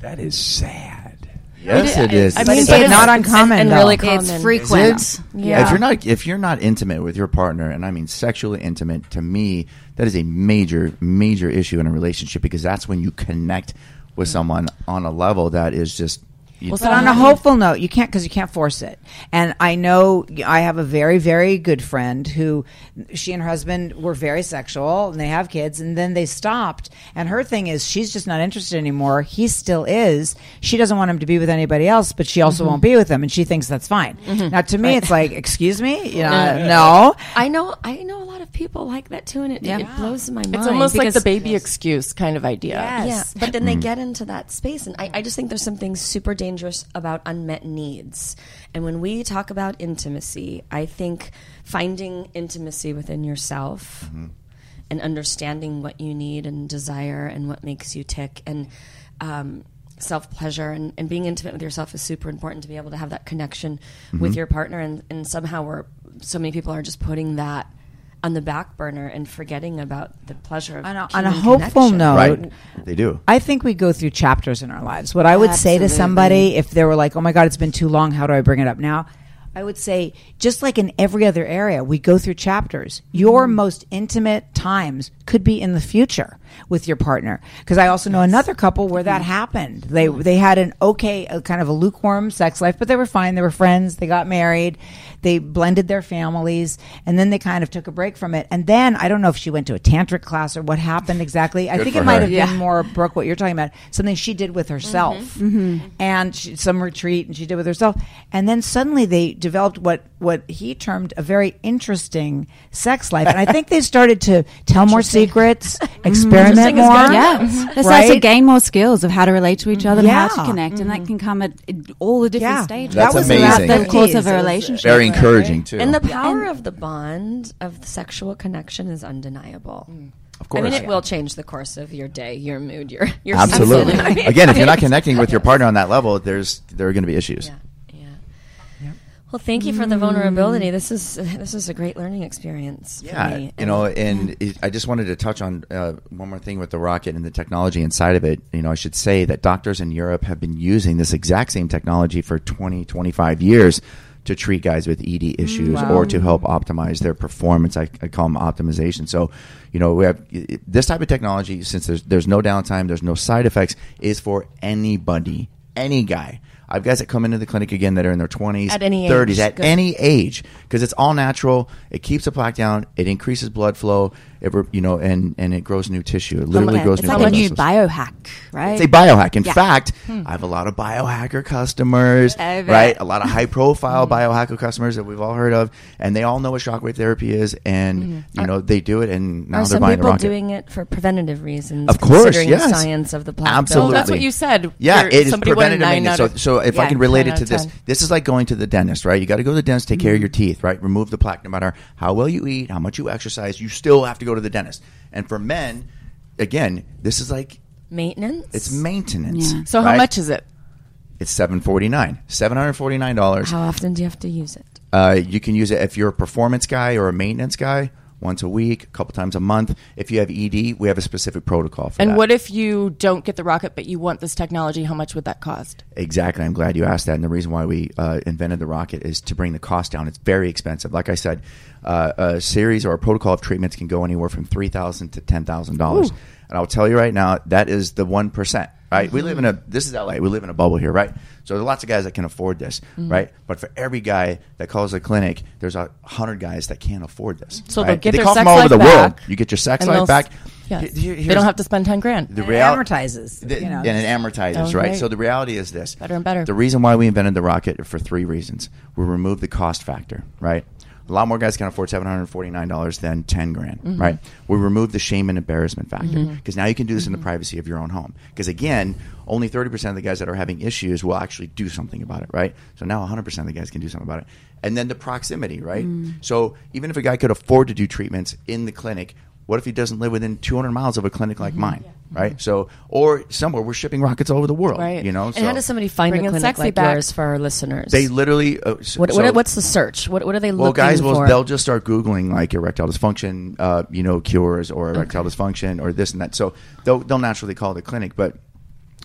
Speaker 11: That is sad. Yes,
Speaker 5: It
Speaker 11: it
Speaker 5: is.
Speaker 11: is.
Speaker 5: I mean,
Speaker 11: sad.
Speaker 5: it's not uncommon,
Speaker 4: and
Speaker 5: though.
Speaker 4: really
Speaker 5: It's
Speaker 6: frequent.
Speaker 11: It?
Speaker 5: Yeah.
Speaker 11: If you're not if you're not intimate with your partner, and I mean sexually intimate, to me that is a major major issue in a relationship because that's when you connect with someone on a level that is just. You
Speaker 12: But on a hopeful note, you can't because you can't force it. And I know I have a very, very good friend who she and her husband were very sexual and they have kids and then they stopped. And her thing is she's just not interested anymore. He still is. She doesn't want him to be with anybody else, but she also
Speaker 4: Mhm.
Speaker 12: won't be with him and she thinks that's fine.
Speaker 4: Mhm.
Speaker 12: Now to me,
Speaker 4: Right.
Speaker 12: it's like, excuse me? You know, no.
Speaker 4: I know. I know a lot of people like that too, and it,
Speaker 5: Yeah.
Speaker 4: it blows my mind.
Speaker 5: It's almost like the
Speaker 4: because-
Speaker 5: baby excuse kind of idea.
Speaker 4: Yeah, but then they
Speaker 11: Mm.
Speaker 4: get into that space, and I, I just think there's something super dangerous about unmet needs. And when we talk about intimacy, I think finding intimacy within yourself
Speaker 11: Mm-hmm.
Speaker 4: and understanding what you need and desire and what makes you tick and um, self pleasure and, and being intimate with yourself is super important to be able to have that connection with
Speaker 11: Mhm.
Speaker 4: your partner. And, and somehow we're so many people are just putting that on the back burner and forgetting about the pleasure of
Speaker 12: On a, on a hopeful
Speaker 4: connection.
Speaker 12: note,
Speaker 11: Right. They do.
Speaker 12: I think we go through chapters in our lives. What I would say to somebody if they were like, "Oh my God, it's been too long. How do I bring it up now?" I would say, just like in every other area, we go through chapters. Your mm-hmm. most intimate times could be in the future with your partner. Because I also know another couple where that mm-hmm. happened. They mm-hmm. they had an okay, a kind of a lukewarm sex life, but they were fine. They were friends. They got married. They blended their families, and then they kind of took a break from it. And then I don't know if she went to a tantric class or what happened exactly. I
Speaker 11: Good
Speaker 12: think
Speaker 11: for
Speaker 12: it might
Speaker 11: her.
Speaker 12: have
Speaker 11: Yeah.
Speaker 12: been more Brooke, what you're talking about, something she did with herself,
Speaker 6: Mhm.
Speaker 12: and she, some retreat, and she did with herself, and then suddenly they developed what what he termed a very interesting sex life, and I think they started to tell more secrets, experiment
Speaker 6: Interesting is
Speaker 12: more,
Speaker 6: good. Yeah, mm-hmm. they start
Speaker 12: right?
Speaker 6: to gain more skills of how to relate to each other and how to
Speaker 12: Yeah.
Speaker 6: connect, and that mm-hmm. can come at all the different
Speaker 12: Yeah.
Speaker 6: stages.
Speaker 11: That's
Speaker 6: That was
Speaker 11: amazing.
Speaker 6: throughout the course of a relationship.
Speaker 11: Very encouraging too.
Speaker 4: And the power of the bond of the sexual connection is undeniable. Mm.
Speaker 11: Of course.
Speaker 4: I mean,
Speaker 11: course.
Speaker 4: it will change the course of your day, your mood, your your
Speaker 11: Absolutely.
Speaker 4: season.
Speaker 11: Again, if you're not connecting with your partner on that level, there's there are going to be issues.
Speaker 4: Well, thank you for the vulnerability. This is this is a great learning experience. For
Speaker 11: Yeah,
Speaker 4: me.
Speaker 11: you know, and I just wanted to touch on uh, one more thing with the rocket and the technology inside of it. You know, I should say that doctors in Europe have been using this exact same technology for 20, 25 years to treat guys with ED issues
Speaker 20: Wow.
Speaker 11: or to help optimize their performance. I, I call them optimization. So, you know, we have this type of technology since there's there's no downtime, there's no side effects, is for anybody, any guy. I have guys that come into the clinic again that are in their 20s,
Speaker 4: At any
Speaker 11: 30s,
Speaker 4: age.
Speaker 11: at
Speaker 4: Good.
Speaker 11: any age, because it's all natural. It keeps the plaque down. It increases blood flow. It, you know, and and it grows new tissue. It literally grows
Speaker 14: It's
Speaker 11: new
Speaker 14: like
Speaker 11: blood
Speaker 14: a new biohack, right?
Speaker 11: It's a biohack. In
Speaker 14: Yeah.
Speaker 11: fact,
Speaker 14: Hmm.
Speaker 11: I have a lot of biohacker customers, right? A lot of high profile biohacker customers that we've all heard of, and they all know what shockwave therapy is, and you know they do it, and now
Speaker 4: Are
Speaker 11: they're
Speaker 4: some
Speaker 11: buying the
Speaker 4: people
Speaker 11: rocket.
Speaker 4: doing it for preventative reasons?
Speaker 11: Of course,
Speaker 4: considering
Speaker 11: yes.
Speaker 4: the science of the plaque.
Speaker 11: Absolutely.
Speaker 21: Well, that's what you said.
Speaker 11: Yeah, it is
Speaker 21: somebody
Speaker 11: preventative maintenance.
Speaker 21: out
Speaker 11: So, so if I can relate it to this, this is like going to the dentist, right? You got to go to the dentist, take care of
Speaker 21: Mm-hmm.
Speaker 11: your teeth, right? Remove the plaque. No matter how well you eat, how much you exercise, you still have to go to the dentist. And for men, again, this is like
Speaker 4: Maintenance.
Speaker 11: it's maintenance.
Speaker 4: Yeah.
Speaker 21: So how much is it?
Speaker 11: It's seven forty nine, seven hundred forty nine dollars.
Speaker 4: How often do you have to use it?
Speaker 11: Uh, you can use it if you're a performance guy or a maintenance guy, once a week, a couple times a month. If you have ED, we have a specific protocol for
Speaker 21: And
Speaker 11: that.
Speaker 21: what if you don't get the rocket, but you want this technology? How much would that cost?
Speaker 11: Exactly. I'm glad you asked that. And the reason why we uh, invented the rocket is to bring the cost down. It's very expensive. Like I said, uh, a series or a protocol of treatments can go anywhere from three thousand to ten thousand dollars. And I'll tell you right now, that is the one percent. Right? We live in a. This is LA. We live in a bubble here, right? So there's lots of guys that can afford this,
Speaker 21: Mhm.
Speaker 11: right? But for every guy that calls a clinic, there's a hundred guys that can't afford this.
Speaker 21: So
Speaker 11: right?
Speaker 21: they'll get
Speaker 11: they call
Speaker 21: sex
Speaker 11: from all over the world. You get your sex life back.
Speaker 21: Yes.
Speaker 11: Here-
Speaker 21: they don't have to spend ten grand.
Speaker 11: the
Speaker 12: And it amortizes.
Speaker 11: the-
Speaker 12: you know.
Speaker 11: and it amortizes, right?
Speaker 21: right.
Speaker 11: So the reality is this:
Speaker 21: Better and better.
Speaker 11: The reason why we invented the rocket for three reasons: we removed the cost factor, right? A lot more guys can afford seven hundred forty nine dollars than ten grand,
Speaker 21: Mhm.
Speaker 11: right? We removed the shame and embarrassment factor because now you can do this in the privacy of your own home. Because again, only thirty percent of the guys that are having issues will actually do something about it, right? So now one hundred percent of the guys can do something about it. And then the proximity, right?
Speaker 21: Mm.
Speaker 11: So even if a guy could afford to do treatments in the clinic, what if he doesn't live within two hundred miles of a clinic like mine, right? So or somewhere we're shipping rockets all over the world,
Speaker 4: Right.
Speaker 11: You know,
Speaker 4: And
Speaker 11: so
Speaker 4: how does somebody find a clinic
Speaker 21: sexy
Speaker 4: like
Speaker 21: back.
Speaker 4: yours for our listeners?
Speaker 11: they literally uh, s-
Speaker 4: What, what, what's the search? What, what are they
Speaker 11: well,
Speaker 4: looking
Speaker 11: guys will
Speaker 4: for?
Speaker 11: they'll just start googling like erectile dysfunction, uh, you know, cures or erectile dysfunction or this and that. So they'll they'll naturally call the clinic, but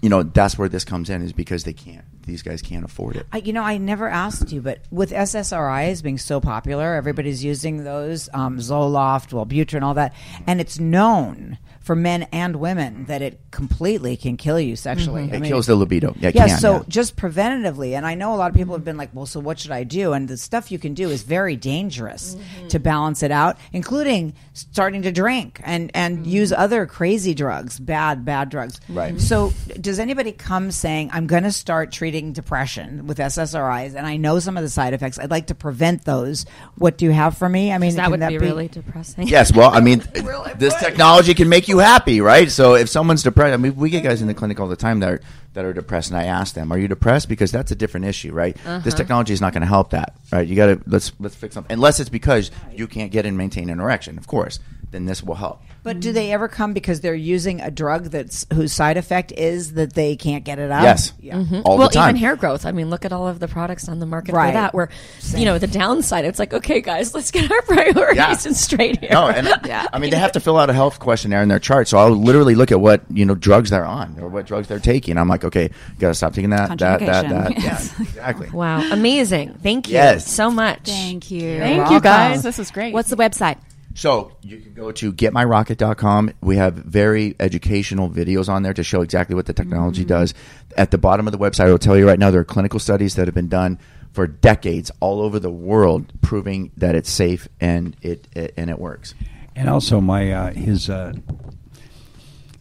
Speaker 11: you know that's where this comes in is because they can't. These guys can't afford it.
Speaker 12: I, you know, I never asked you, but with SSRIs being so popular, everybody's using those um, Zoloft, Wellbutrin, all that, and it's known for men and women that it completely can kill you sexually.
Speaker 11: Mhm.
Speaker 12: I
Speaker 11: It
Speaker 12: mean-
Speaker 11: kills the libido. Yeah, it
Speaker 12: yeah.
Speaker 11: can,
Speaker 12: so
Speaker 11: yeah.
Speaker 12: just preventatively, and I know a lot of people have been like, "Well, so what should I do?" And the stuff you can do is very dangerous to balance it out, including starting to drink and and use other crazy drugs, bad bad drugs.
Speaker 11: Right.
Speaker 12: So, does anybody come saying, "I'm going to start treating depression with SSRIs, and I know some of the side effects. I'd like to prevent those. What do you have for me?" I mean,
Speaker 4: that
Speaker 12: can
Speaker 4: would be really depressing.
Speaker 11: Yes, well, I mean, this technology can make you happy, right? So if someone's depressed, I mean, we get guys in the clinic all the time that are that are depressed, and I ask them, "Are you depressed?" Because that's a different issue, right? This
Speaker 4: Uh-huh.
Speaker 11: technology is not going to help that, right? You got to let's let's fix something, unless it's because you can't get and maintain an erection, of course. Then this will help.
Speaker 12: But do they ever come because they're using a drug that's whose side effect is that they can't get it out?
Speaker 11: Yes.
Speaker 12: Yeah.
Speaker 4: Mhm.
Speaker 11: All the
Speaker 4: well,
Speaker 11: time.
Speaker 4: even hair growth. I mean, look at all of the products on the market
Speaker 12: Right.
Speaker 4: for that. Where,
Speaker 12: Same.
Speaker 4: you know, the downside, it's like, okay, guys, let's get our priorities
Speaker 11: Yeah.
Speaker 4: in straight here.
Speaker 11: No, and I mean they have to fill out a health questionnaire in their chart. So I'll literally look at what you know drugs they're on or what drugs they're taking. I'm like, okay, got to stop taking that, that, that, that.
Speaker 14: Yes.
Speaker 11: Yeah, exactly.
Speaker 4: Wow, amazing! Thank you
Speaker 11: Yes.
Speaker 4: so much.
Speaker 14: Thank you.
Speaker 21: Thank you,
Speaker 12: welcome.
Speaker 21: guys. This is great.
Speaker 14: What's the website?
Speaker 11: So you can go to getmyrocket.com. We have very educational videos on there to show exactly what the technology does. At the bottom of the website, I will tell you right now, there are clinical studies that have been done for decades all over the world proving that it's safe and it, it and it works.
Speaker 22: And also, my uh, his uh,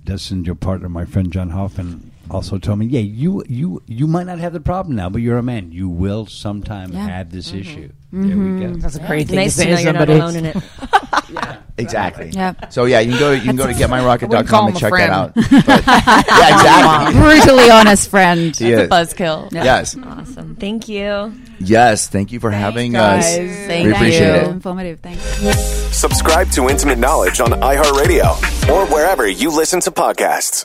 Speaker 22: Dustin, your partner, my friend John Hoffman, also told me, yeah, you you you might not have the problem now, but you're a man. You will sometime
Speaker 14: Yeah.
Speaker 22: have this issue.
Speaker 14: Mhm.
Speaker 22: There we go.
Speaker 12: That's a great thing
Speaker 4: Nice
Speaker 12: to
Speaker 4: to
Speaker 12: say
Speaker 4: know
Speaker 12: to somebody.
Speaker 4: alone in it. yeah.
Speaker 11: Exactly.
Speaker 14: Yep.
Speaker 11: So yeah, you can go you can go to
Speaker 12: wouldn't call
Speaker 11: getmyrocket.com and
Speaker 12: him a
Speaker 11: check that out. But- yeah, exactly.
Speaker 14: Brutally honest friend.
Speaker 11: He is.
Speaker 21: buzzkill.
Speaker 11: Yes.
Speaker 4: Awesome. Thank you.
Speaker 11: Yes. Thank you for having us.
Speaker 12: guys.
Speaker 11: we appreciate
Speaker 14: you.
Speaker 11: it.
Speaker 14: Informative. Thanks.
Speaker 23: Subscribe to Intimate Knowledge on iHeartRadio or wherever you listen to podcasts.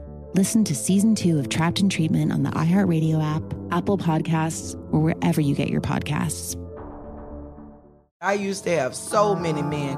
Speaker 19: Listen to season two of Trapped in Treatment on the iHeartRadio app, Apple Podcasts, or wherever you get your podcasts.
Speaker 24: I used to have so many men.